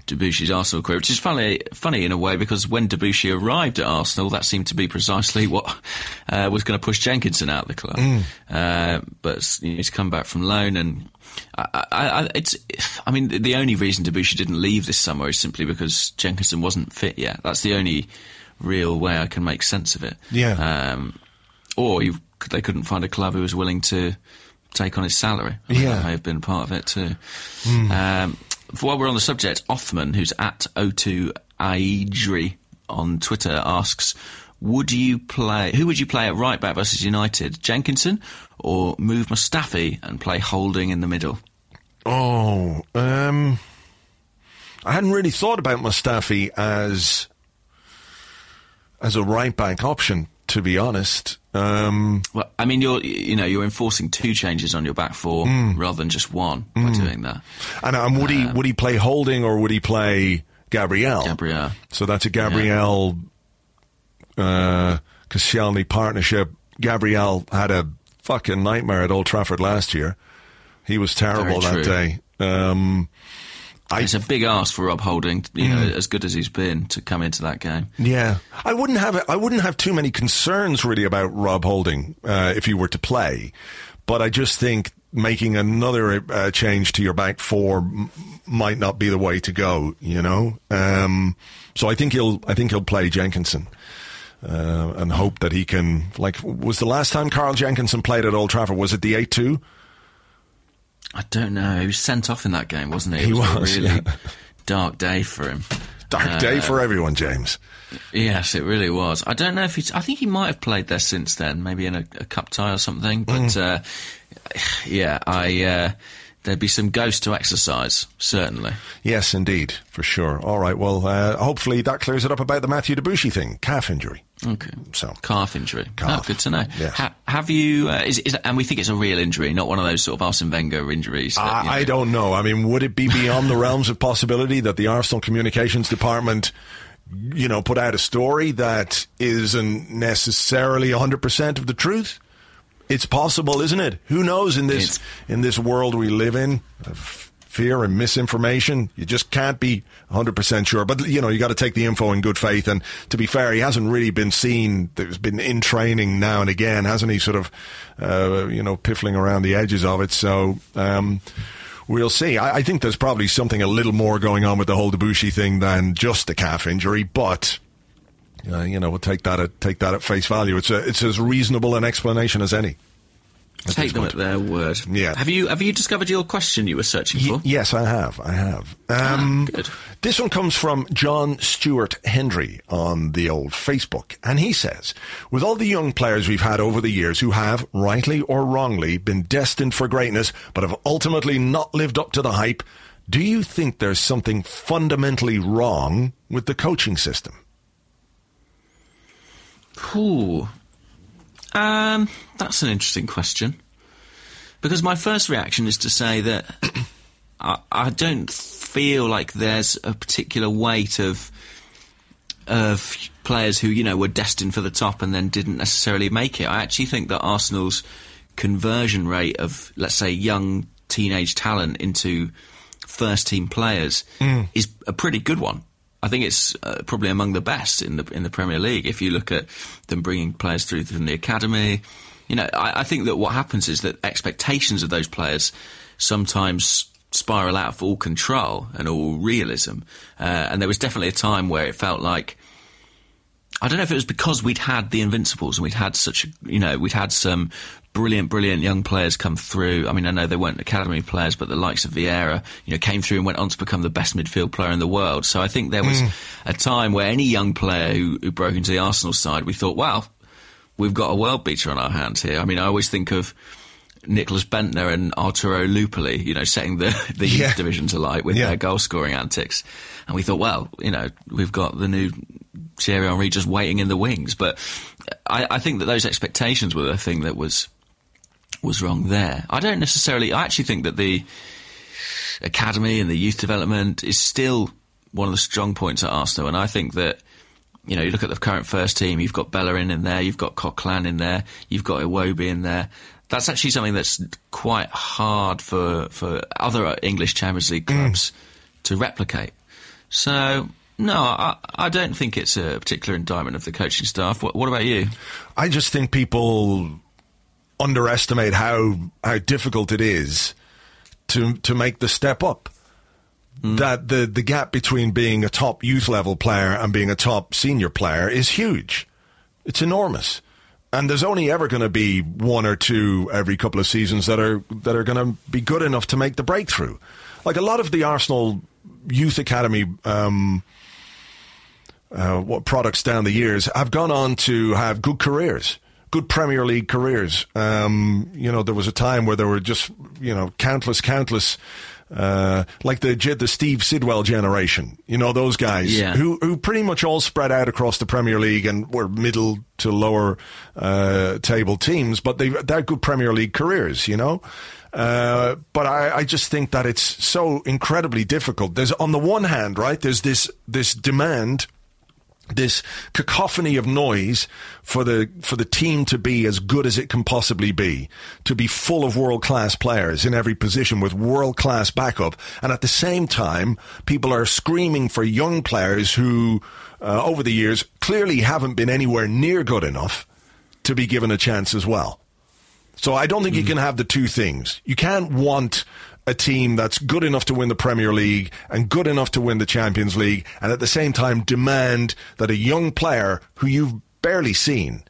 Debuchy's Arsenal career, which is funny, funny in a way because when Debuchy arrived at Arsenal, that seemed to be precisely what uh, was going to push Jenkinson out of the club. Uh, but you know, he's come back from loan, and I, I, I, it's. I mean, the only reason Debuchy didn't leave this summer is simply because Jenkinson wasn't fit yet. That's the only real way I can make sense of it. Yeah. Um, or you, they couldn't find a club who was willing to take on his salary. I think Yeah. that may have been part of it too. Um, while we're on the subject, Othman, who's at O2 Aidri on Twitter asks, would you play? Who would you play at right back versus United? Jenkinson or move Mustafi and play Holding in the middle? Oh, um, I hadn't really thought about Mustafi as as a right back option, to be honest. Um, Well, I mean, you're you know you're enforcing two changes on your back four Hmm. rather than just one by doing that. and, and would he would he play Holding or would he play Gabriel? Gabriel. So that's a Gabriel uh, Koscielny partnership. Gabriel had a fucking nightmare at Old Trafford last year. He was terrible that day. Um, I- It's a big ask for Rob Holding, you know, Hmm. as good as he's been to come into that game. Yeah, I wouldn't have I wouldn't have too many concerns really about Rob Holding uh, if he were to play, but I just think making another uh, change to your back four m- might not be the way to go. You know, um, so I think he'll I think he'll play Jenkinson. Uh, and hope that he can like was the last time Carl Jenkinson played at Old Trafford was it the eight two I don't know. He was sent off in that game, wasn't he? It He a was, really yeah. dark day for him. dark day for everyone James Yes, it really was. I don't know if he's. I think he might have played there since then, maybe in a, a cup tie or something. But Mm. uh, yeah, I uh, there'd be some ghosts to exercise certainly. yes indeed for sure all right well uh, hopefully that clears it up about the Matthew Debuchy thing calf injury Okay. so Calf injury. Calf. Oh, good to know. Yes. Ha- have you? Uh, is, is, and we think it's a real injury, not one of those sort of Arsene Wenger injuries. That, you I, I don't know. I mean, would it be beyond the realms of possibility that the Arsenal communications department, you know, put out a story that isn't necessarily 100% of the truth? It's possible, isn't it? Who knows in this It's- in this world we live in fear and misinformation, you just can't be 100% sure. But you know, you got to take the info in good faith and to be fair, he hasn't really been seen there's been in training now and again, hasn't he sort of uh, you know, piffling around the edges of it. So, um We'll see. I, I think there's probably something a little more going on with the whole Debuchy thing than just the calf injury, but uh, you know, we'll take that at take that at face value. It's a, it's as reasonable an explanation as any. At Take them point. at their word. Yeah. Have you have you discovered your question you were searching Y- for? yes, I have. I have. Um, good. This one comes from John Stewart Hendry on the old Facebook, and he says, "With all the young players we've had over the years who have, rightly or wrongly, been destined for greatness, but have ultimately not lived up to the hype, do you think there's something fundamentally wrong with the coaching system?" Ooh. Um, that's an interesting question. Because my first reaction is to say that (coughs) I, I don't feel like there's a particular weight of of players who you know were destined for the top and then didn't necessarily make it. I actually think that Arsenal's conversion rate of let's say young teenage talent into first team players is a pretty good one. I think it's uh, probably among the best in the in the Premier League. If you look at them bringing players through from the academy, you know, I, I think that what happens is that expectations of those players sometimes spiral out of all control and all realism. Uh, and there was definitely a time where it felt like I don't know if it was because we'd had the Invincibles and we'd had such, a, you know, we'd had some brilliant, brilliant young players come through. I mean, I know they weren't academy players, but the likes of Vieira, you know, came through and went on to become the best midfield player in the world. So I think there was hmm. a time where any young player who, who broke into the Arsenal side, we thought, wow, we've got a world beater on our hands here. I mean, I always think of Nicholas Bendtner and Arturo Lupoli, you know, setting the, (laughs) the Yeah. youth division to light with Yeah. their goal scoring antics. And we thought, well, you know, we've got the new Thierry Henry just waiting in the wings. But I, I think that those expectations were the thing that was was wrong there. I don't necessarily. I actually think that the academy and the youth development is still one of the strong points at Arsenal, and I think that. You know, you look at the current first team. You've got Bellerin in there. You've got Coquelin in there. You've got Iwobi in there. That's actually something that's quite hard for for other English Champions League clubs mm. to replicate. So, no, I, I don't think it's a particular indictment of the coaching staff. What, what about you? I just think people underestimate how how difficult it is to to make the step up. That the the gap between being a top youth level player and being a top senior player is huge. It's enormous. And there's only ever going to be one or two every couple of seasons that are that are going to be good enough to make the breakthrough. Like a lot of the Arsenal youth academy um, uh, what products down the years have gone on to have good careers. Good Premier League careers. Um, you know, there was a time where there were just, you know, countless, countless uh, like the the Steve Sidwell generation, you know those guys Yeah. who who pretty much all spread out across the Premier League and were middle to lower uh, table teams, but they they're good Premier League careers, you know. Uh, but I, I just think that it's so incredibly difficult. There's on the one hand, right? There's this this demand this cacophony of noise for the for the team to be as good as it can possibly be, to be full of world class players in every position with world class backup, and at the same time, people are screaming for young players who, uh, over the years, clearly haven't been anywhere near good enough to be given a chance as well. So I don't think you can have the two things. You can't want a team that's good enough to win the Premier League and good enough to win the Champions League and at the same time demand that a young player who you've barely seen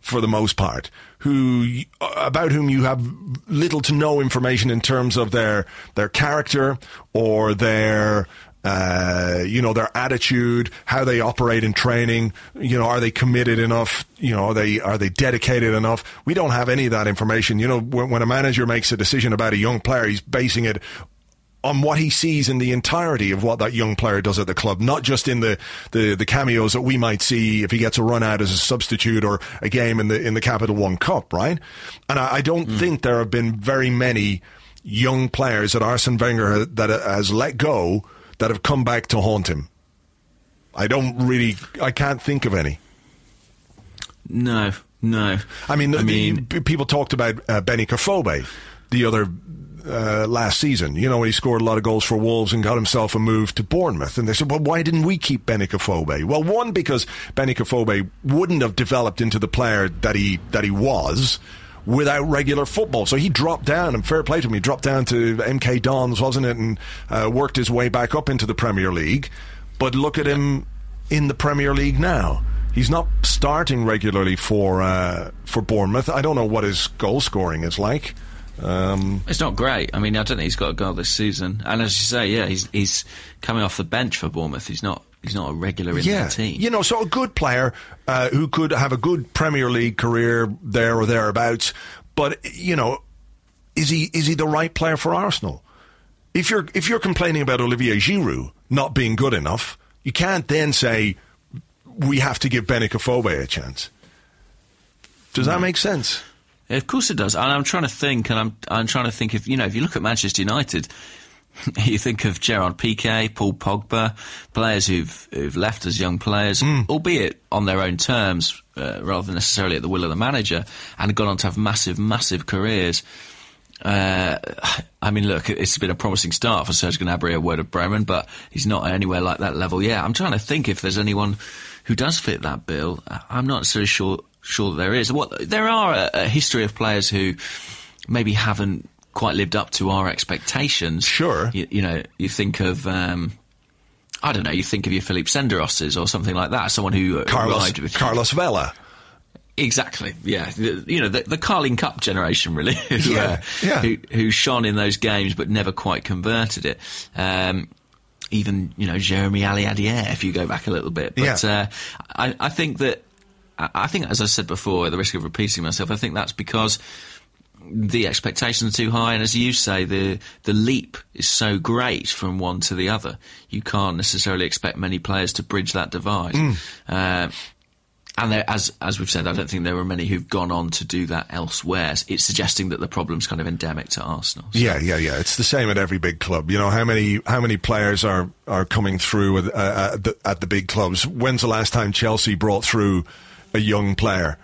for the most part who about whom you have little to no information in terms of their their character or their uh, you know their attitude, how they operate in training. You know, are they committed enough? You know, are they are they dedicated enough? We don't have any of that information. You know, when, when a manager makes a decision about a young player, he's basing it on what he sees in the entirety of what that young player does at the club, not just in the, the, the cameos that we might see if he gets a run out as a substitute or a game in the in the Capital One Cup, right? And I, I don't think there have been very many young players that Arsene Wenger that has let go that have come back to haunt him. I don't really, I can't think of any. No, no. I mean, I mean, the- people talked about uh, Benny the other uh, last season. You know, when he scored a lot of goals for Wolves and got himself a move to Bournemouth. And they said, well, why didn't we keep Benik Afobe? Well, one, because Benik Afobe wouldn't have developed into the player that he, that he was without regular football. So he dropped down, and fair play to him, he dropped down to MK Dons, wasn't it, and uh, worked his way back up into the Premier League. But look at him in the Premier League now. He's not starting regularly for uh, for Bournemouth. I don't know what his goal scoring is like. Um, It's not great. I mean, I don't think he's got a goal this season. And as you say, yeah, he's he's coming off the bench for Bournemouth. He's not he's not a regular in yeah, the team. you know, so a good player uh, who could have a good Premier League career there or thereabouts. But you know, is he is he the right player for Arsenal? If you're if you're complaining about Olivier Giroud not being good enough, you can't then say we have to give Benik Afobe a chance. Does that make sense? Of course it does. And I'm trying to think, and I'm I'm trying to think if you know if you look at Manchester United, (laughs) you think of Gerard Piqué, Paul Pogba, players who've who've left as young players, albeit on their own terms, uh, rather than necessarily at the will of the manager, and gone on to have massive, massive careers. Uh, I mean, look, it's been a promising start for Serge Gnabry at Werder Bremen, but he's not anywhere like that level yet. I'm trying to think if there's anyone who does fit that bill. I'm not necessarily sure sure that there is. What there are a, a history of players who maybe haven't quite lived up to our expectations. Sure. you, you know, you think of. Um, I don't know. You think of your Philippe Senderoses or something like that. Someone who uh, Carlos Carlos Vela. Exactly. Yeah. You know, the, the Carling Cup generation, really, (laughs) who, Yeah, uh, yeah. who who shone in those games but never quite converted it. Um, even you know Jeremy Aliadière, if you go back a little bit. But Yeah. uh, I, I think that I think, as I said before, at the risk of repeating myself, I think that's because the expectations are too high, and as you say, the the leap is so great from one to the other. You can't necessarily expect many players to bridge that divide. Uh, and there, as as we've said, I don't think there are many who've gone on to do that elsewhere. It's suggesting that the problem's kind of endemic to Arsenal. So- Yeah, yeah, yeah. It's the same at every big club. You know how many how many players are are coming through uh, at, the, at the big clubs. When's the last time Chelsea brought through a young player?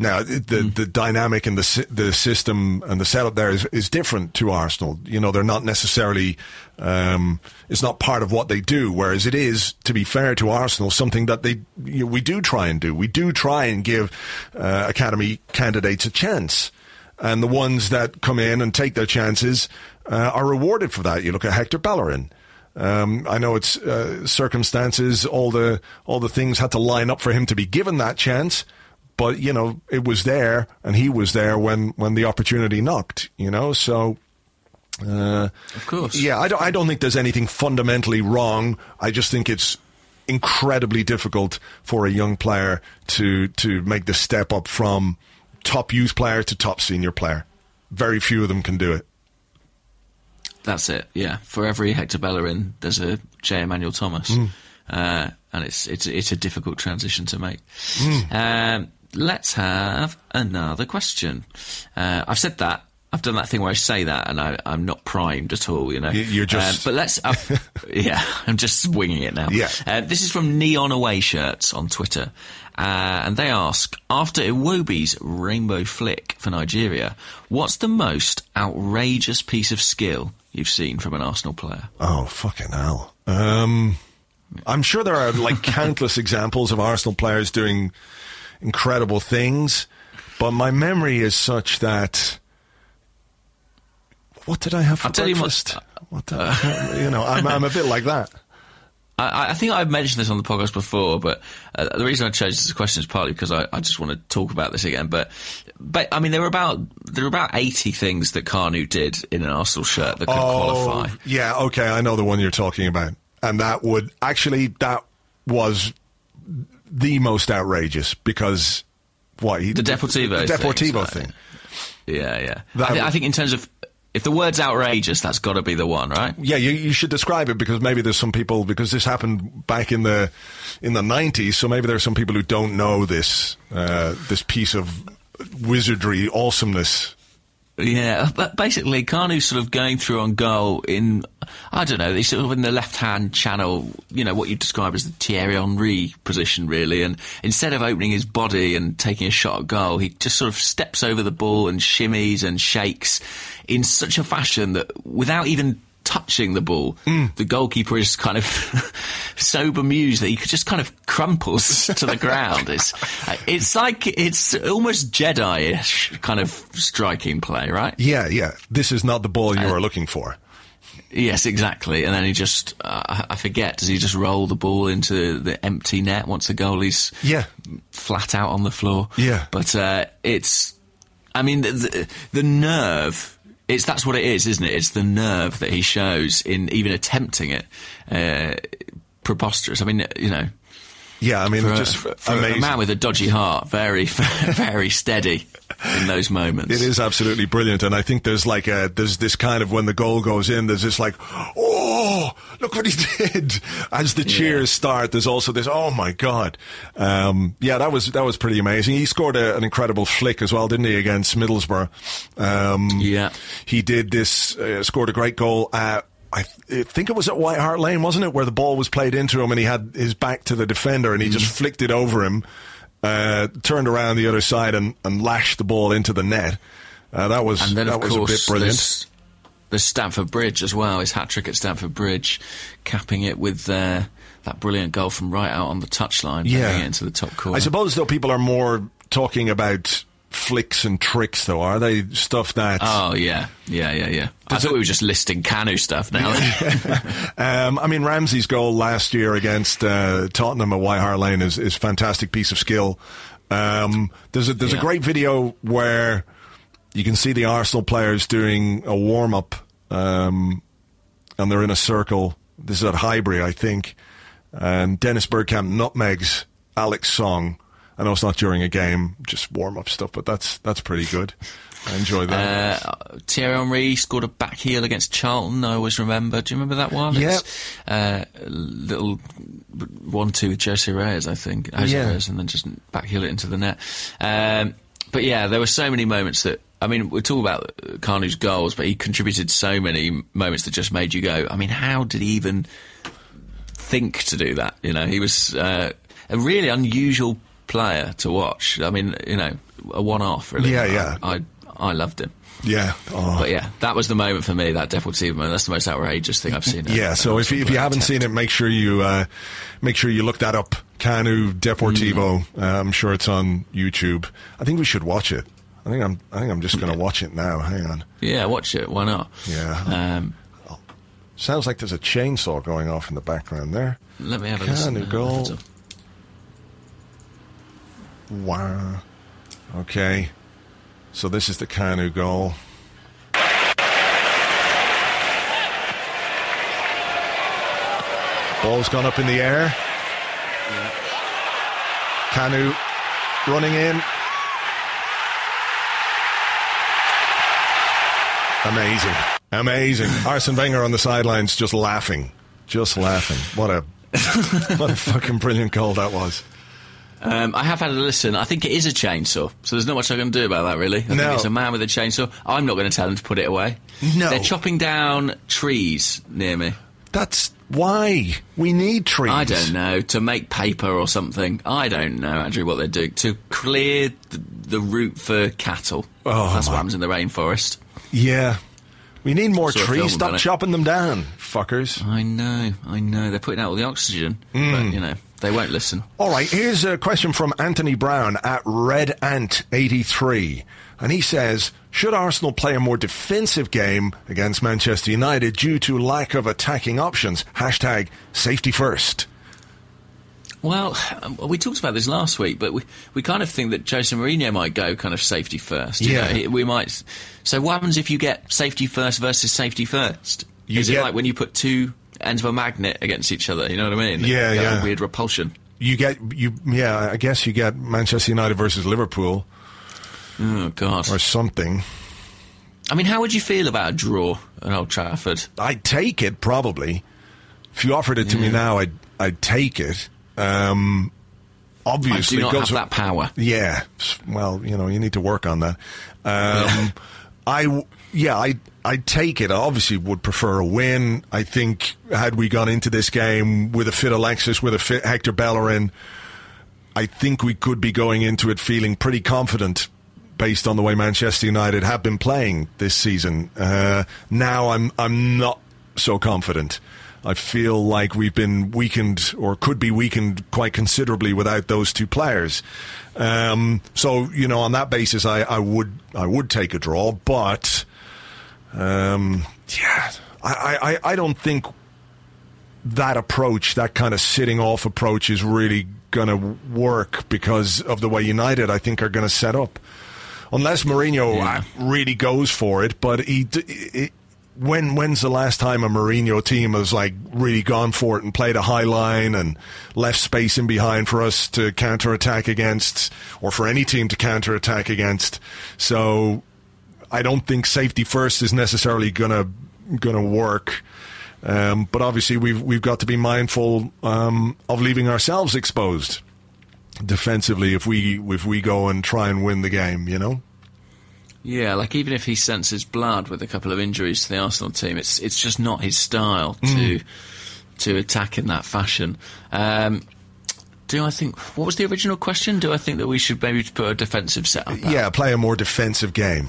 Now the the dynamic and the the system and the setup there is, is different to Arsenal. You know they're not necessarily um, it's not part of what they do. Whereas it is, to be fair to Arsenal, something that they you know, we do try and do. We do try and give uh, academy candidates a chance and the ones that come in and take their chances uh, are rewarded for that. You look at Hector Bellerin. Um, I know it's uh, circumstances, all the all the things had to line up for him to be given that chance, but you know it was there, and he was there when when the opportunity knocked. You know, so. Uh, Of course. yeah, I don't. I don't think there's anything fundamentally wrong. I just think it's incredibly difficult for a young player to to make the step up from top youth player to top senior player. Very few of them can do it. That's it. Yeah, for every Hector Bellerin, there's a Jay Emmanuel-Thomas, Mm. uh, and it's it's it's a difficult transition to make. Mm. Um, let's have another question. Uh, I've said that. I've done that thing where I say that, and I, I'm not primed at all. You know, You- you're just- Uh, but let's. Uh, (laughs) yeah, I'm just winging it now. Yeah. Uh, this is from Neon Away Shirts on Twitter. Uh, and they ask, after Iwobi's rainbow flick for Nigeria, what's the most outrageous piece of skill you've seen from an Arsenal player? Oh fucking hell! Um, I'm sure there are like (laughs) countless examples of Arsenal players doing incredible things, but my memory is such that. What did I have for I'll tell you what- breakfast? what did I, you know, I'm, I'm a bit like that. (laughs) I, I think I've mentioned this on the podcast before, but uh, the reason I chose this question is partly because I, I just want to talk about this again. But, but I mean, there were about there were about eighty things that Kanu did in an Arsenal shirt that could qualify. Oh, yeah, okay, I know the one you're talking about, and that would actually that was the most outrageous because what he The Deportivo the thing, Deportivo so- thing. Yeah, yeah. I, was- I think in terms of if the word's outrageous, that's got to be the one, right? Yeah, you, you should describe it because maybe there's some people because this happened back in the in the 90s, so maybe there's some people who don't know this uh, this piece of wizardry awesomeness. Yeah, but basically, Kanu's sort of going through on goal in, I don't know, he's sort of in the left hand channel, you know, what you describe as the Thierry Henry position, really. And instead of opening his body and taking a shot at goal, he just sort of steps over the ball and shimmies and shakes in such a fashion that without even touching the ball, the goalkeeper is kind of (laughs) so bemused that he just kind of crumples (laughs) to the ground. It's it's like it's almost Jedi-ish kind of striking play, right? Yeah, yeah. This is not the ball you are looking for. Yes, exactly. And then he just, uh, I- I forget, does he just roll the ball into the empty net once the goalie's Yeah. flat out on the floor? Yeah. But uh, it's, I mean, the, the nerve. It's that's what it is, isn't it? It's the nerve that he shows in even attempting it. Uh, preposterous. I mean, you know, Yeah, I mean, for, a- just for a man with a dodgy heart, very, (laughs) very steady in those moments. It is absolutely brilliant, and I think there's like a there's this kind of when the goal goes in, there's this like, oh, look what he (laughs) did. As the cheers start, there's also this, oh my god, um, yeah, that was that was pretty amazing. He scored a, an incredible flick as well, didn't he, against Middlesbrough? Um, Yeah. he did this, uh, scored a great goal. Uh, I th- think it was at White Hart Lane, wasn't it, where the ball was played into him and he had his back to the defender and he Mm. just flicked it over him, uh, turned around the other side and, and lashed the ball into the net. Uh, that was And then, that of was course, a bit brilliant. There's Stamford Bridge as well. His hat trick at Stamford Bridge, capping it with uh, that brilliant goal from right out on the touchline, Yeah. it into the top corner. I suppose though people are more talking about flicks and tricks, though, are they? Stuff that Oh yeah, yeah, yeah, yeah. I thought we were just listing Kanu stuff now. (laughs) Um, I mean, Ramsey's goal last year against uh, Tottenham at White Hart Lane is is fantastic piece of skill. Um, there's a there's a great video where you can see the Arsenal players doing a warm up, um, and they're in a circle. This is at Highbury, I think, and Dennis Bergkamp nutmegs Alex Song. I know it's not during a game, just warm up stuff, but that's that's pretty good. I enjoy that. Uh, Thierry Henry scored a back heel against Charlton. I always remember. Do you remember that one? Yeah. Uh, little one-two with Jose Reyes, I think. Jose Yeah. Reyes, and then just back heel it into the net. Um, but yeah, there were so many moments that. I mean, we're talking about Kanu's goals, but he contributed so many moments that just made you go. I mean, how did he even think to do that? You know, he was uh, a really unusual player to watch. I mean, you know, a one-off. Really. Yeah, yeah. I, I, I loved him. yeah. Oh. But yeah, that was the moment for me. That Deportivo moment. That's the most outrageous thing I've seen. Yeah, so if you, if you haven't seen it, make sure you uh, make sure you look that up. Kanu Deportivo. Mm. Uh, I'm sure it's on YouTube. I think we should watch it. I think I'm. I think I'm just going to watch it now. Hang on. yeah, watch it. Why not? Yeah. Um, Sounds like there's a chainsaw going off in the background there. let me have a listen. Kanu now. goal. Wow. Okay. So this is the Kanu goal. Ball's gone up in the air. Kanu running in. Amazing. Amazing. (laughs) Arsene Wenger on the sidelines just laughing. Just laughing. What a what a (laughs) fucking brilliant goal that was. Um, I have had a listen. I think it is a chainsaw, so there's not much I can do about that, really. I No. think it's a man with a chainsaw. I'm not going to tell him to put it away. No. They're chopping down trees near me. That's why we need trees. I don't know, to make paper or something. I don't know, Andrew, what they're doing. To clear the, the route for cattle. Oh, That's what happens in the rainforest. Yeah. We need more film trees. Stop chopping them down, fuckers. I know, I know. They're putting out all the oxygen, Hmm. but, you know, they won't listen. All right, here's a question from Anthony Brown at Red Ant 83. And he says, should Arsenal play a more defensive game against Manchester United due to lack of attacking options? Hashtag safety first. Well, um, we talked about this last week, but we, we kind of think that Jose Mourinho might go kind of safety first. you Yeah. know, we might. So what happens if you get safety first versus safety first? You Is get- it like when you put two ends of a magnet against each other? You know what I mean? Yeah, You have a yeah. Weird repulsion. You get, you, yeah, I guess you get Manchester United versus Liverpool Oh God. or something. I mean, how would you feel about a draw at Old Trafford? I'd take it probably. If you offered it to me now, I'd I'd take it. Um, I obviously, do not have with- that power. Yeah, well, you know, you need to work on that. Um, I w- yeah, I I take it. I obviously would prefer a win. I think had we gone into this game with a fit Alexis, with a fit Hector Bellerin, I think we could be going into it feeling pretty confident based on the way Manchester United have been playing this season. Uh, now I'm I'm not so confident. I feel like we've been weakened or could be weakened quite considerably without those two players. Um, so you know, on that basis, I, I would I would take a draw, but um, yeah, I, I, I don't think that approach, that kind of sitting off approach, is really going to work because of the way United, I think, are going to set up. Unless Mourinho Yeah. uh, really goes for it, but he. it, when when's the last time a Mourinho team has like really gone for it and played a high line and left space in behind for us to counter attack against, or for any team to counter attack against? So I don't think safety first is necessarily gonna gonna work. Um, but obviously, we've we've got to be mindful um, of leaving ourselves exposed defensively if we if we go and try and win the game. You know. Yeah, like even if he senses blood with a couple of injuries to the Arsenal team, it's it's just not his style to to attack in that fashion. Um, do I think? What was the original question? Do I think that we should maybe put a defensive set up? Yeah, play a more defensive game.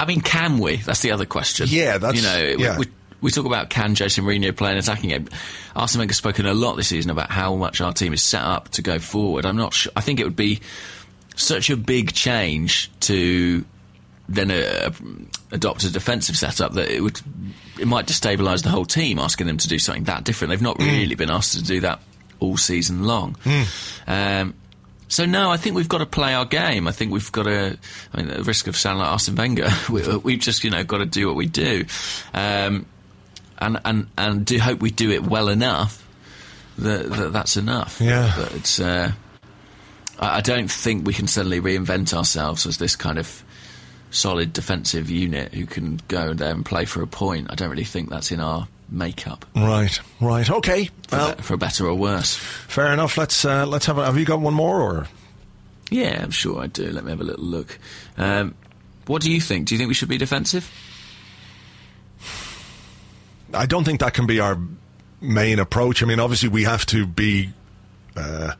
I mean, can we? That's the other question. Yeah, that's- you know, we- yeah. we, we talk about can Jose Mourinho play an attacking game. Arsene Wenger's spoken a lot this season about how much our team is set up to go forward. I'm not sure. I think it would be such a big change to then uh, adopt a defensive setup that it would it might destabilise the whole team. Asking them to do something that different, they've not really been asked to do that all season long. Um, so no, I think we've got to play our game. I think we've got to. I mean, at the risk of sounding like Arsene Wenger, (laughs) we, we've just you know got to do what we do, um, and and and do hope we do it well enough that, that that's enough. Yeah. but it's. Uh, I I don't think we can suddenly reinvent ourselves as this kind of solid defensive unit who can go there and play for a point. I don't really think that's in our makeup, Right, right, okay. for, Well, be- for better or worse. fair enough. Let's uh, let's have. A, have you got one more or? Yeah, I'm sure I do. Let me have a little look. Um, what do you think? Do you think we should be defensive? I don't think that can be our main approach. I mean, obviously we have to be, uh,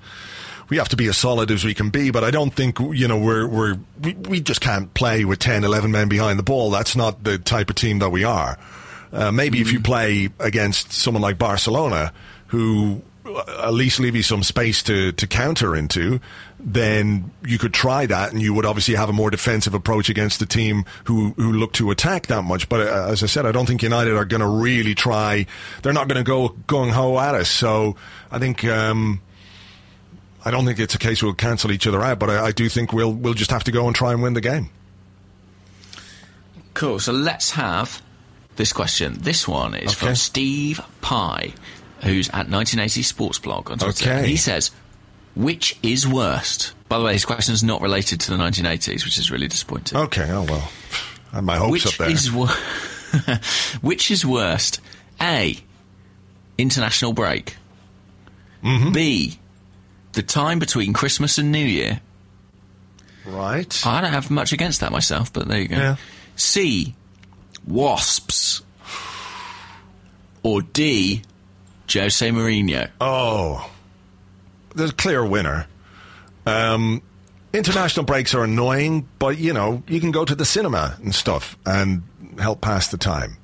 we have to be as solid as we can be, but I don't think, you know, we're, we're, we, we just can't play with 10, 11 men behind the ball. That's not the type of team that we are. Uh, maybe if you play against someone like Barcelona, who uh, at least leave you some space to, to counter into, then you could try that, and you would obviously have a more defensive approach against the team who who look to attack that much. But uh, as I said, I don't think United are going to really try. They're not going to go gung ho at us. So I think. Um, I don't think it's a case we'll cancel each other out, but I, I do think we'll we'll just have to go and try and win the game. Cool. So let's have this question. This one is Okay. from Steve Pye. who's at 1980 Sports Blog on Twitter. Okay. He says, which is worst? By the way, his question is not related to the 1980s, which is really disappointing. Okay, oh well. I my hopes which up there. is wor- (laughs) which is worst? A. International break. Mm-hmm. B. The time between Christmas and New Year. right. I don't have much against that myself, but there you go. Yeah. C. Wasps. Or D. Jose Mourinho. Oh, there's a clear winner. Um, international breaks are annoying, but you know you can go to the cinema and stuff and help pass the time.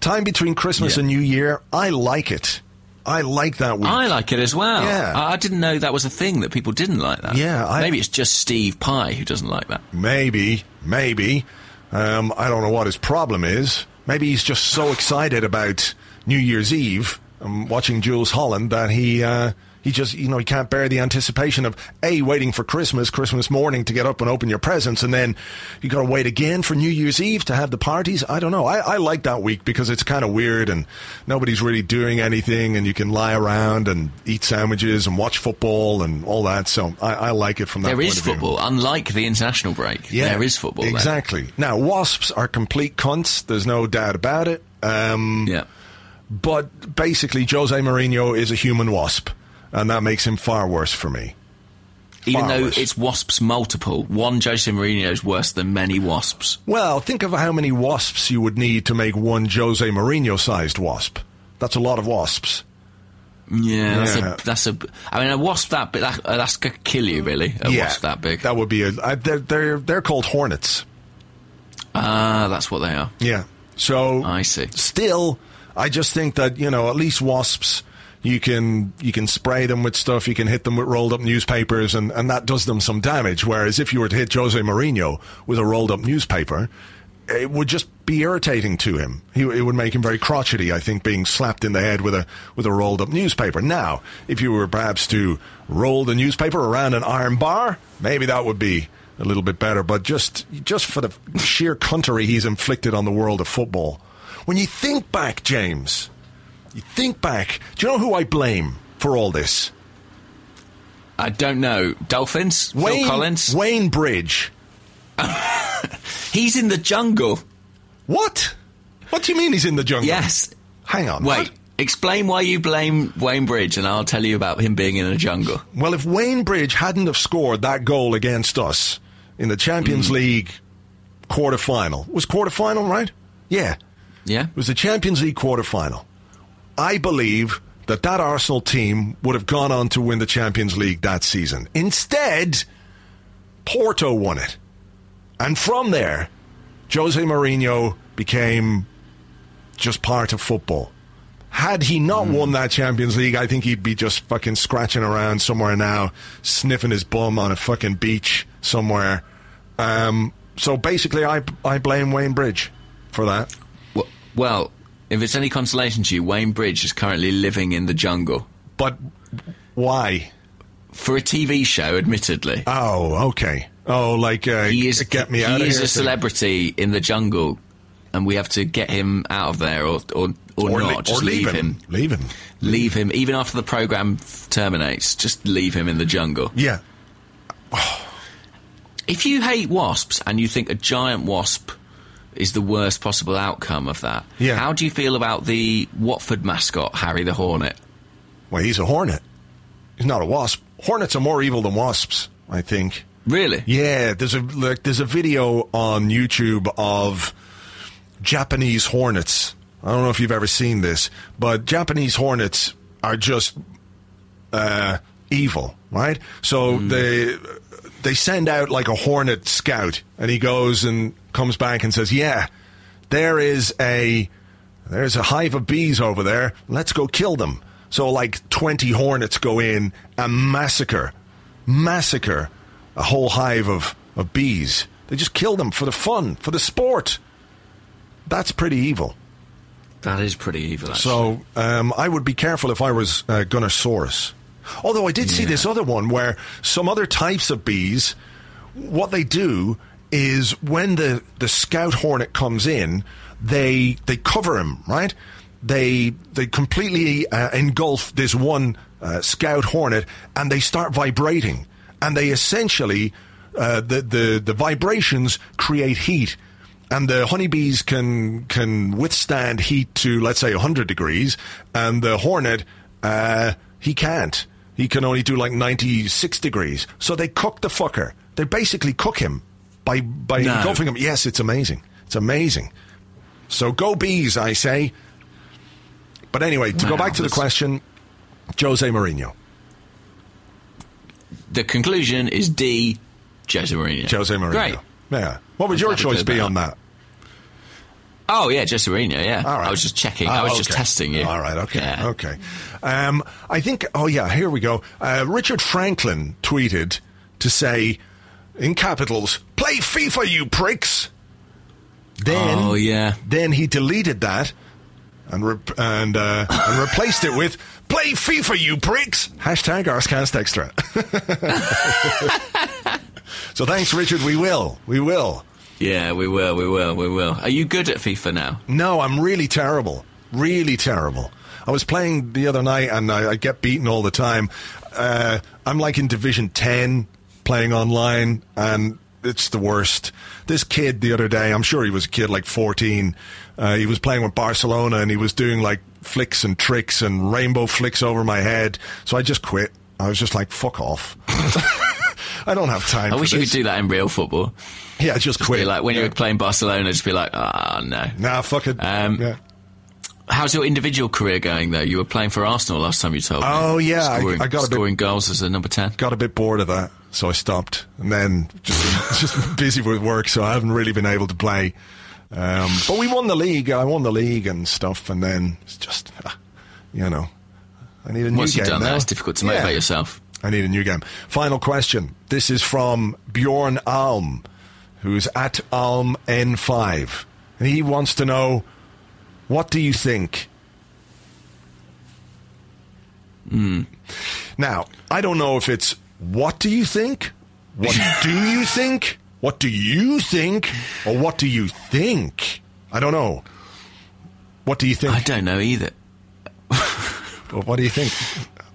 Time between Christmas Yeah. and New Year, I like it. I like that week. I like it as well. Yeah. I I didn't know that was a thing that people didn't like that. Yeah, I- maybe it's just Steve Pye who doesn't like that. Maybe, maybe. Um, I don't know what his problem is. Maybe he's just so excited about New Year's Eve um, watching Jools Holland that he uh, he just you know he can't bear the anticipation of a waiting for Christmas, Christmas morning to get up and open your presents, and then you got to wait again for New Year's Eve to have the parties. I don't know. I, I like that week because it's kind of weird and nobody's really doing anything, and you can lie around and eat sandwiches and watch football and all that. So I, I like it from that. There point is of view. football, unlike the international break. Yeah, there is football. there. Exactly. Now, wasps are complete cunts. There's no doubt about it. Um, Yeah. But basically, Jose Mourinho is a human wasp, and that makes him far worse for me. Even Far though worse. it's wasps multiple, one Jose Mourinho is worse than many wasps. Well, think of how many wasps you would need to make one Jose Mourinho-sized wasp. That's a lot of wasps. Yeah, that's Yeah. a that's a. I mean, a wasp that big, that, uh, that's gonna kill you, really. A wasp that big. That would be a. I, they're, they're they're called hornets. Ah, that's what they are. Yeah. So I see. Still, I just think that you know at least wasps. You can you can spray them with stuff. You can hit them with rolled up newspapers, and, and that does them some damage. Whereas if you were to hit Jose Mourinho with a rolled up newspaper, it would just be irritating to him. He, it would make him very crotchety. I think being slapped in the head with a with a rolled up newspaper. Now, if you were perhaps to roll the newspaper around an iron bar, maybe that would be a little bit better. But just just for the sheer country he's inflicted on the world of football. When you think back, James, you think back. Do you know who I blame for all this? I don't know. Dolphins? Wayne Phil Collins? Wayne Bridge. (laughs) He's in the jungle. What? What do you mean he's in the jungle? Yes. Hang on. Wait. what? Explain why you blame Wayne Bridge, and I'll tell you about him being in a jungle. Well, if Wayne Bridge hadn't have scored that goal against us in the Champions Mm. League quarter final, was quarter final right? Yeah, Yeah. it was the Champions League quarter final. I believe that that Arsenal team would have gone on to win the Champions League that season. Instead, Porto won it, and from there, Jose Mourinho became just part of football. Had he not won that Champions League, I think he'd be just fucking scratching around somewhere now, sniffing his bum on a fucking beach somewhere. Um, so basically, I I blame Wayne Bridge for that. W- Well, if it's any consolation to you, Wayne Bridge is currently living in the jungle. But why? For a TV show, admittedly. Oh, okay. Oh, like uh, he is get me out he of is a celebrity in the jungle, and we have to get him out of there, or or, or, or, not. just or leave leave him. Leave him. Leave him, even after the program f- terminates. Just leave him in the jungle. Yeah. (sighs) If you hate wasps and you think a giant wasp is the worst possible outcome of that, Yeah. how do you feel about the Watford mascot Harry the Hornet? Well, he's a hornet. He's not a wasp. Hornets are more evil than wasps, I think. Really? Yeah, there's a like, there's a video on YouTube of Japanese hornets. I don't know if you've ever seen this, but Japanese hornets are just uh, evil, right? So they they send out like a hornet scout, and he goes and comes back and says, "Yeah, there is a there's a hive of bees over there. Let's go kill them." So like twenty hornets go in and massacre, massacre a whole hive of, of bees. They just kill them for the fun, for the sport. That's pretty evil. That is pretty evil. Actually. So um, I would be careful if I was uh, Gunnersaurus. Although I did see this other one where some other types of bees, what they do is when the, the scout hornet comes in, they they cover him right, they they completely uh, engulf this one uh, scout hornet and they start vibrating. And they essentially uh, the, the the vibrations create heat. And the honeybees can can withstand heat to let's say 100 degrees. And the hornet uh, he can't he can only do like 96 degrees. So they cook the fucker. They basically cook him by by No. engulfing him. Yes it's amazing. It's amazing. So go bees i say. But anyway to go back to the question jose Mourinho. The conclusion is D. Jose Mourinho. jose Mourinho. Great. yeah. What would I'm your choice be on that Oh yeah, Jose Mourinho. Yeah. All right. I was just checking. Oh, I was just testing you. All right. Okay. Yeah. Okay. Um, I think. Oh yeah. Here we go. Uh, Richard Franklin tweeted to say, in capitals, "Play FIFA, you pricks." Then. Oh yeah. Then he deleted that and rep- and uh, and replaced it with "Play FIFA, you pricks." Hashtag Arsecast Extra. (laughs) so thanks, Richard. We will. We will. Yeah, we will. We will. We will. Are you good at FIFA now? No, I'm really terrible. Really terrible. I was playing the other night and I, I get beaten all the time. Uh, I'm like in Division 10 playing online and it's the worst. This kid the other day, I'm sure he was a kid like 14, uh, he was playing with Barcelona and he was doing like flicks and tricks and rainbow flicks over my head. So I just quit. I was just like, fuck off. (laughs) I don't have time I wish you this. could do that in real football. Yeah, just quit. Be like when yeah. you were playing Barcelona, just be like, ah, no. Nah, fuck it. Um, yeah. How's your individual career going though? You were playing for Arsenal last time you told me. Oh, yeah, I- scoring, I got a bit- scoring goals as a number ten. got a bit bored of that, so I stopped, and then just (laughs) just busy with work, so I haven't really been able to play. Um, but we won the league. I won the league and stuff, and then it's just, ah, you know, I need a new Once game you've done now. that, it's difficult to Yeah. motivate yourself. I need a new game. Final question. This is from Bjorn Alm, who's at Alm N5, and he wants to know, what do you think? Hmm. Now, I don't know if it's what do you think? What (laughs) do you think? What do you think? Or what do you think? I don't know. What do you think? I don't know either. Well, what do you think?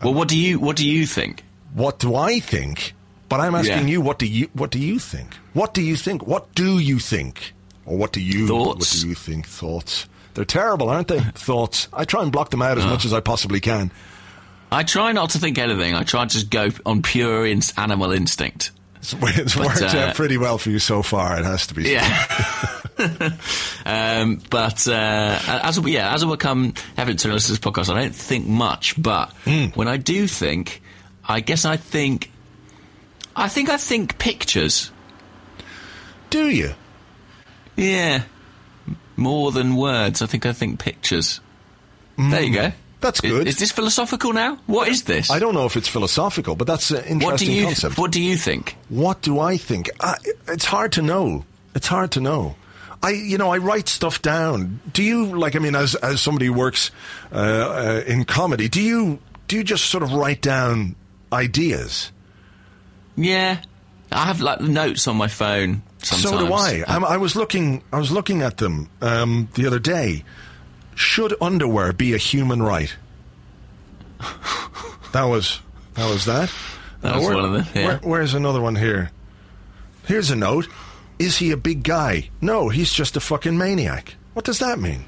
Well, what do you what do you think? What do I think? But I'm asking Yeah. you, what do you what do you think? What do you think? What do you think? Or what do you Thoughts? what do you think? Thoughts. They're terrible, aren't they? (laughs) Thoughts. I try and block them out as much as I possibly can. I try not to think anything. I try to just go on pure in- animal instinct. It's, (laughs) it's worked uh, out pretty well for you so far. It has to be. Yeah. (laughs) um, but uh, as yeah, as I become evident to listen to this podcast, I don't think much. But Hmm. when I do think, I guess I think, I think I think pictures. Do you? Yeah, more than words. I think I think pictures. There you go. Hmm. That's I- good. Is, this philosophical now? What is this? I don't know if it's philosophical, but that's an interesting what do you concept. What do you think? What do I think? I, it's hard to know. It's hard to know. I, you know, I write stuff down. Do you like? I mean, as as somebody who works uh, uh, in comedy, do you do you just sort of write down ideas? Yeah, I have like notes on my phone. Sometimes. So do I. I'm, I was looking. I was looking at them um, the other day. Should underwear be a human right? (laughs) that was that was that. That was where- one of them, yeah. where- where's another one here? Here's a note. Is he a big guy? No, he's just a fucking maniac. What does that mean?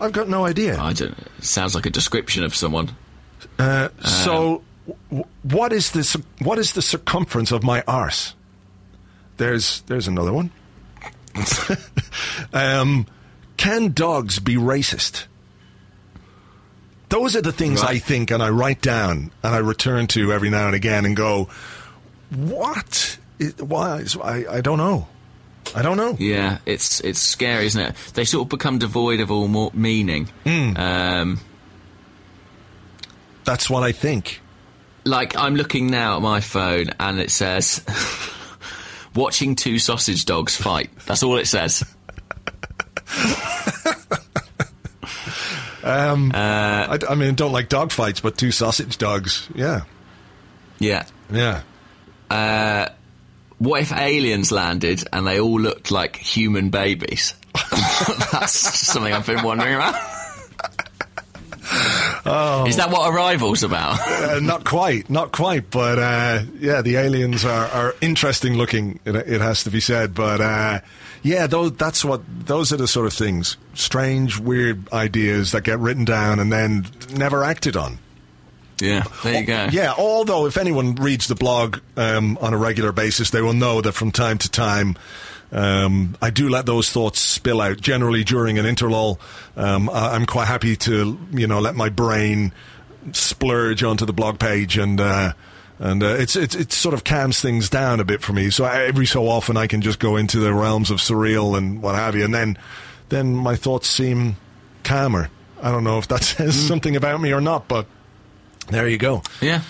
I've got no idea. I don't. It sounds like a description of someone. Uh, so, w- what is the what is the circumference of my arse? There's there's another one. (laughs) um, can dogs be racist? Those are the things I think and I write down and I return to every now and again and go, what? It, why? is- I, I don't know. I don't know. Yeah, it's it's scary, isn't it? They sort of become devoid of all more meaning. Hmm. Um, That's what I think. Like I'm looking now at my phone and it says, (laughs) "Watching two sausage dogs fight." That's all it says. (laughs) Um, uh, I, I mean, don't like dog fights, but two sausage dogs. Yeah. Yeah. Yeah. Uh, what if aliens landed and they all looked like human babies? (laughs) That's something I've been wondering about. (laughs) Is that what Arrival's about? (laughs) Uh, not quite, not quite, but uh, yeah, the aliens are, are interesting looking. It, it has to be said, but uh, yeah, those, that's what those are the sort of things, strange, weird ideas that get written down and then never acted on. yeah, there you go. Yeah, although if anyone reads the blog um, on a regular basis, they will know that from time to time. Um, I do let those thoughts spill out. Generally, during an interlull, um, I- I'm quite happy to, you know, let my brain splurge onto the blog page, and uh, and uh, it's it's it sort of calms things down a bit for me. So I, every so often, I can just go into the realms of surreal and what have you, and then then my thoughts seem calmer. I don't know if that (laughs) says something about me or not, but there you go. Yeah,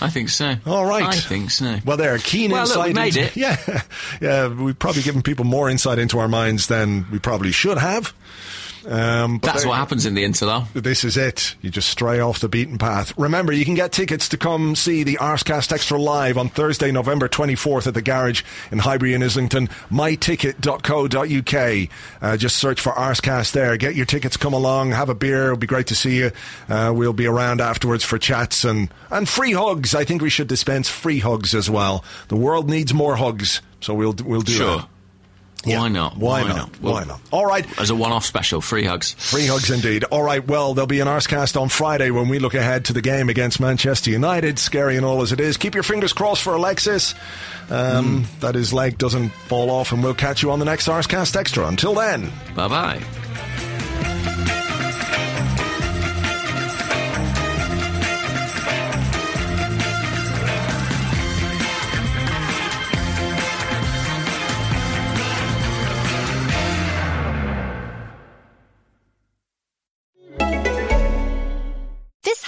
I think so. All right. I think so. Well, there, are keen Well, look, insight. we made into, it. (laughs) Yeah, yeah. We've probably given people more insight into our minds than we probably should have. Um, That's what happens in the interlull. This is it. You just stray off the beaten path. Remember, you can get tickets to come see the Arsecast Extra live on Thursday, November 24th at the Garage in Highbury in Islington. myticket.co.uk. Uh, just search for Arsecast there. Get your tickets, come along, have a beer. It'll be great to see you. Uh, we'll be around afterwards for chats and, and free hugs. I think we should dispense free hugs as well. The world needs more hugs, so we'll, we'll do Sure. that. Why not? Why, not? Well, Why not? All right. As a one-off special, free hugs. Free hugs indeed. All right, well, there'll be an Arsecast on Friday when we look ahead to the game against Manchester United. Scary and all as it is. Keep your fingers crossed for Alexis. Um, That his leg doesn't fall off, and we'll catch you on the next Arsecast Extra. Until then. Bye bye.